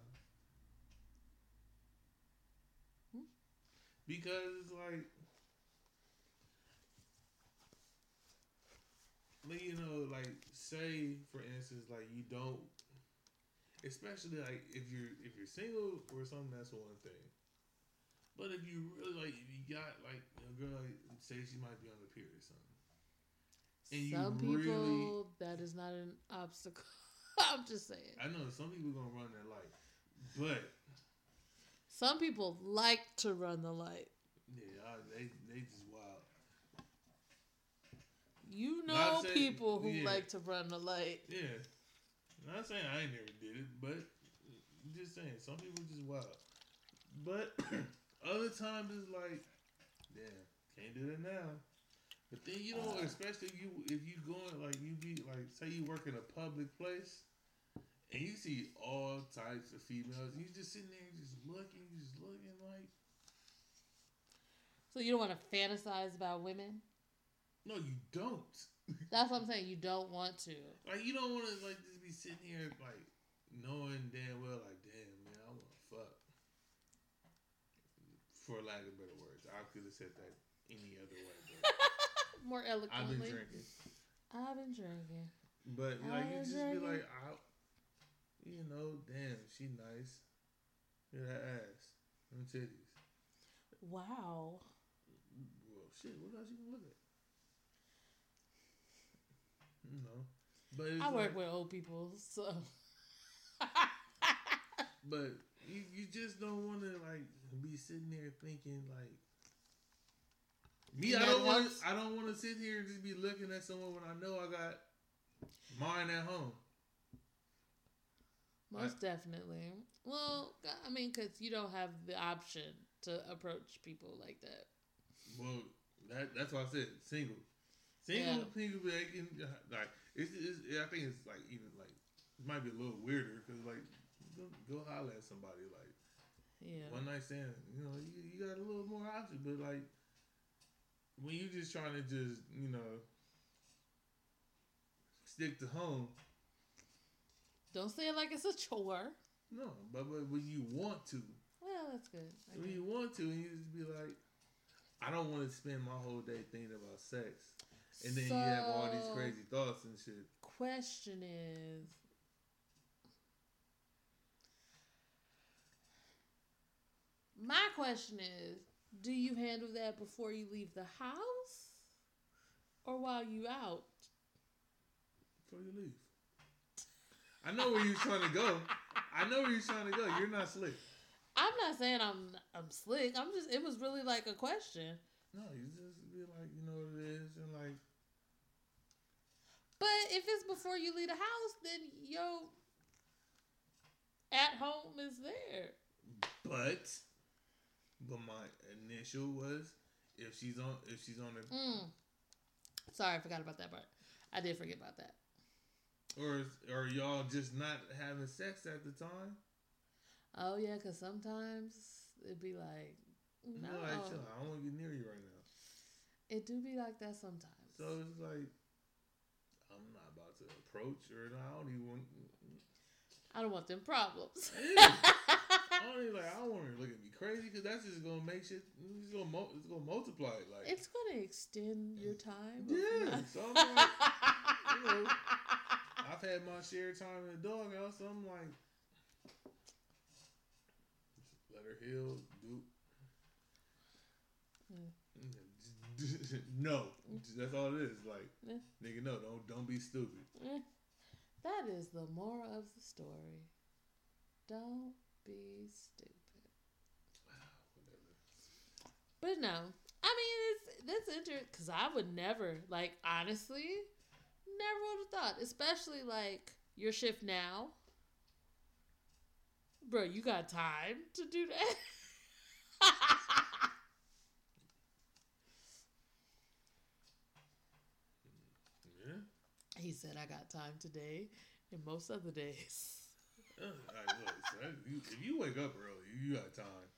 Hmm? Because like, like you know, like say for instance, like you don't, especially like if you're if you're single or something, that's one thing. But if you really like, if you got like a girl, like, say she might be on the period or something. And Some people really- that is not an obstacle. I'm just saying. I know some people gonna run that light, but Some people like to run the light. yeah, I, they they just wild. You know saying- people who yeah. like to run the light. Yeah, not saying I ain't never did it, but just saying some people just wild. But other times it's like, damn, can't do that now. But then you know, especially if you if you going like you be like say you work in a public place. And you see all types of females, and you just sitting there, just looking, just looking like, So you don't want to fantasize about women. no, you don't. That's what I'm saying. You don't want to. Like you don't want to like just be sitting here like knowing damn well like damn man I want to fuck. For lack of better words, I could have said that any other way, but More eloquently. I've been drinking. I've been drinking. But like you just be like I, you know, damn she nice. Look at that ass, them titties. Wow. Well, shit, what else you gonna look at? You know, but I work like- with old people, so. But you, you just don't want to like be sitting there thinking like me. I don't want. I don't want to sit here and just be looking at someone when I know I got mine at home. Most definitely. Well, I mean, because you don't have the option to approach people like that. Well, that that's why I said single. Single Yeah. people can uh, like it's, it's. I think it's like even like it might be a little weirder because like go, go holler at somebody like Yeah. one night stand. You know, you, you got a little more options, but like when you just trying to just you know stick to home. Don't say it like it's a chore. No, but, but when you want to, Well, that's good. I when guess. you want to, and you just be like, I don't want to spend my whole day thinking about sex, and then you have all these crazy thoughts and shit. Question is. My question is, do you handle that before you leave the house or while you out? Before you leave, I know where you're trying to go. I know where you're trying to go. You're not slick. I'm not saying I'm I'm slick. I'm just it was really like a question. No, you just be like, you know what it is, and like. But if it's before you leave the house, then yo at home is there. But, but my initial was if she's on if she's on the Mm. Sorry, I forgot about that part. I did forget about that. or or y'all just not having sex at the time. Oh yeah, because sometimes it'd be like no. No, like, chill, I don't want to get near you right now. It do be like that sometimes. So it's like I'm not about to approach or I don't even want. I don't want them problems. Yeah. I don't even like. I don't want her to look at me crazy because that's just gonna make shit. It's gonna mul- it's gonna multiply. it, Like it's gonna extend your time. yeah. So I'm like, you know, I've had my share of time in the doghouse. So I'm like, let her heal. Do. no, that's all it is. Like, nigga, no, don't don't be stupid. Eh, that is the moral of the story. Don't be stupid. Whatever. But no, I mean it's that's interesting because I would never like honestly, never would have thought, especially like your shift now, bro. You got time to do that. Yeah. he said, "I got time today, and most other days." Like, look, son, if you wake up early, you got time.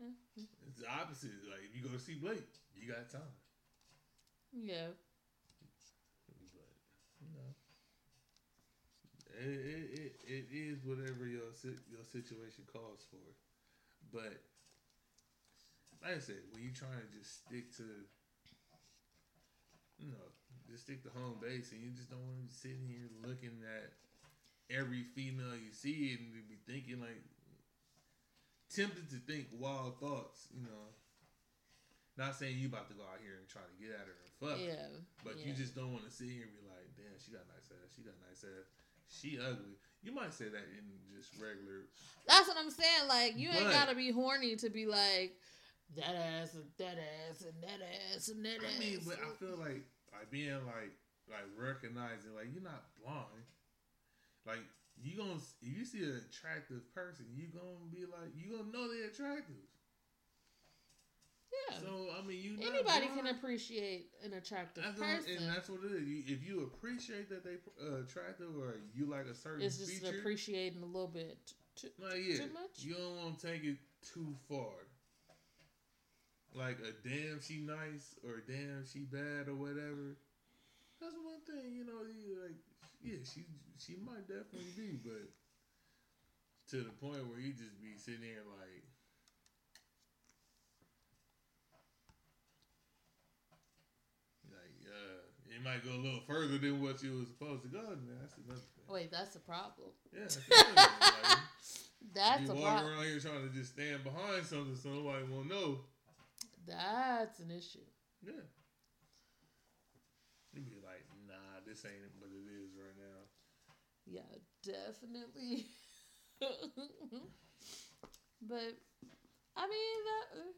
Mhm. It's the opposite. Like if you go to see Blake, you got time. Yeah, But you know, it, it, it, it is whatever your your situation calls for. But like I said, when you're trying to just stick to, you know, just stick to home base, and you just don't want to be sitting here looking at every female you see and be thinking like tempted to think wild thoughts, you know. Not saying you about to go out here and try to get at her and fuck, her, Yeah. but yeah. you just don't want to sit here and be like, "Damn, she got nice ass. She got nice ass. She ugly." You might say that in just regular. That's what I'm saying. Like you ain't gotta be horny to be like that ass and that ass and that ass and that ass. I mean, but I feel like like being like like recognizing like you're not blind. Like you gonna if you see an attractive person, you gonna be like you gonna know they're attractive. yeah. So I mean, you Anybody can appreciate an attractive That's person. and that's what it is. You, if you appreciate that they uh, attractive or you like a certain It's just feature, appreciating a little bit. Too, like, yeah, too much? you don't want to take it too far. Like a damn she nice or damn she bad or whatever. That's one thing, you know. You like, yeah, she she might definitely be, but to the point where you just be sitting there like. Like, uh, it might go a little further than what you was supposed to go. Now that's another thing. Wait, that's a problem. Yeah, that's. Like, That's you a problem. around here trying to just stand behind something so nobody won't know. That's an issue. Yeah. You'd be like, nah, this ain't what it is. Yeah, definitely. but I mean that uh,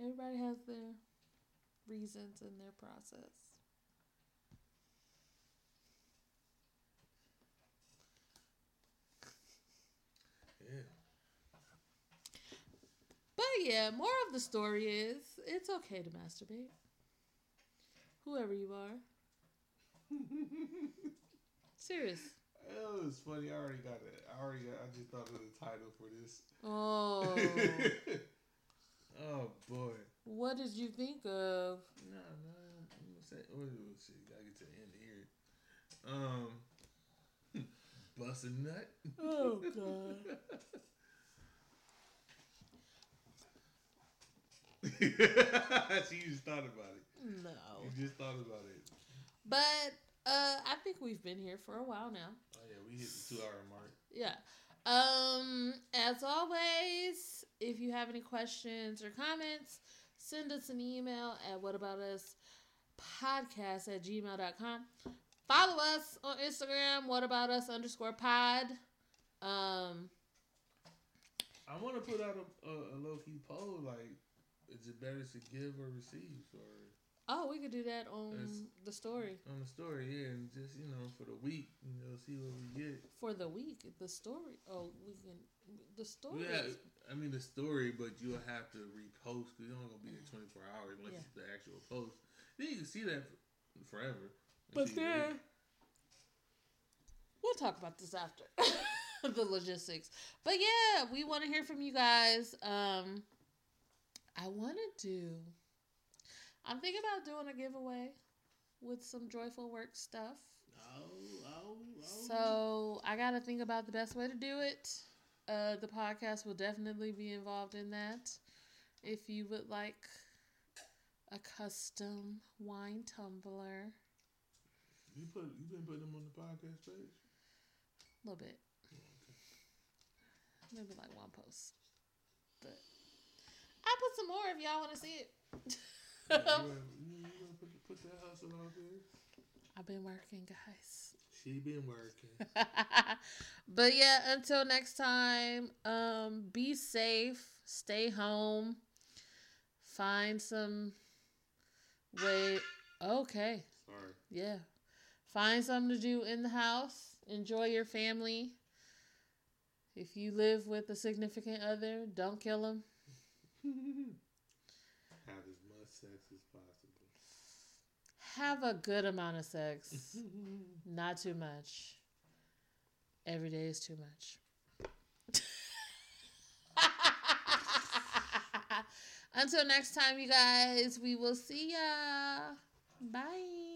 everybody has their reasons and their process. Yeah. But yeah, more of the story is it's okay to masturbate. Whoever you are. Serious. It was funny. I already got it. I already got. I just thought of the title for this. Oh. oh boy. what did you think of? No, no. I'm gonna say. Oh shit! Gotta get to the end here. Um. Bust a nut. Oh god. she just thought about it. No. You just thought about it. But uh I think we've been here for a while now. Oh yeah, we hit the two hour mark. Yeah. Um as always, if you have any questions or comments, send us an email at whataboutus podcast at gmail.com. Follow us on Instagram, whataboutus underscore pod. Um I want to put out a, a, a low key poll. Like, is it better to give or receive, or oh we could do that on It's- the story. on the story? Yeah, and just you know for the week, you know, see what we get. For the week, the story. Oh, we can the story. Yeah, I mean the story, but you'll have to repost because you're only gonna be there 24 hours unless Yeah. it's the actual post. Then you can see that forever. But then we'll talk about this after the logistics. But yeah, we want to hear from you guys. Um, I want to do. I'm thinking about doing a giveaway with some joyful work stuff. oh, oh, oh. So I got to think about the best way to do it. Uh, the podcast will definitely be involved in that. If you would like a custom wine tumbler, you put you been putting them on the podcast page. a little bit, maybe like one post, but I put some more if y'all want to see it. Yeah, you wanna- you, you wanna put, put that hustle out there. I've been working, guys. She been working. but yeah, until next time, um, be safe, stay home, find some way. Okay, Sorry. yeah, find something to do in the house. Enjoy your family. If you live with a significant other, don't kill them. Have as much sex as possible. Have a good amount of sex, not too much. Every day is too much. Until next time, you guys, we will see ya. Bye.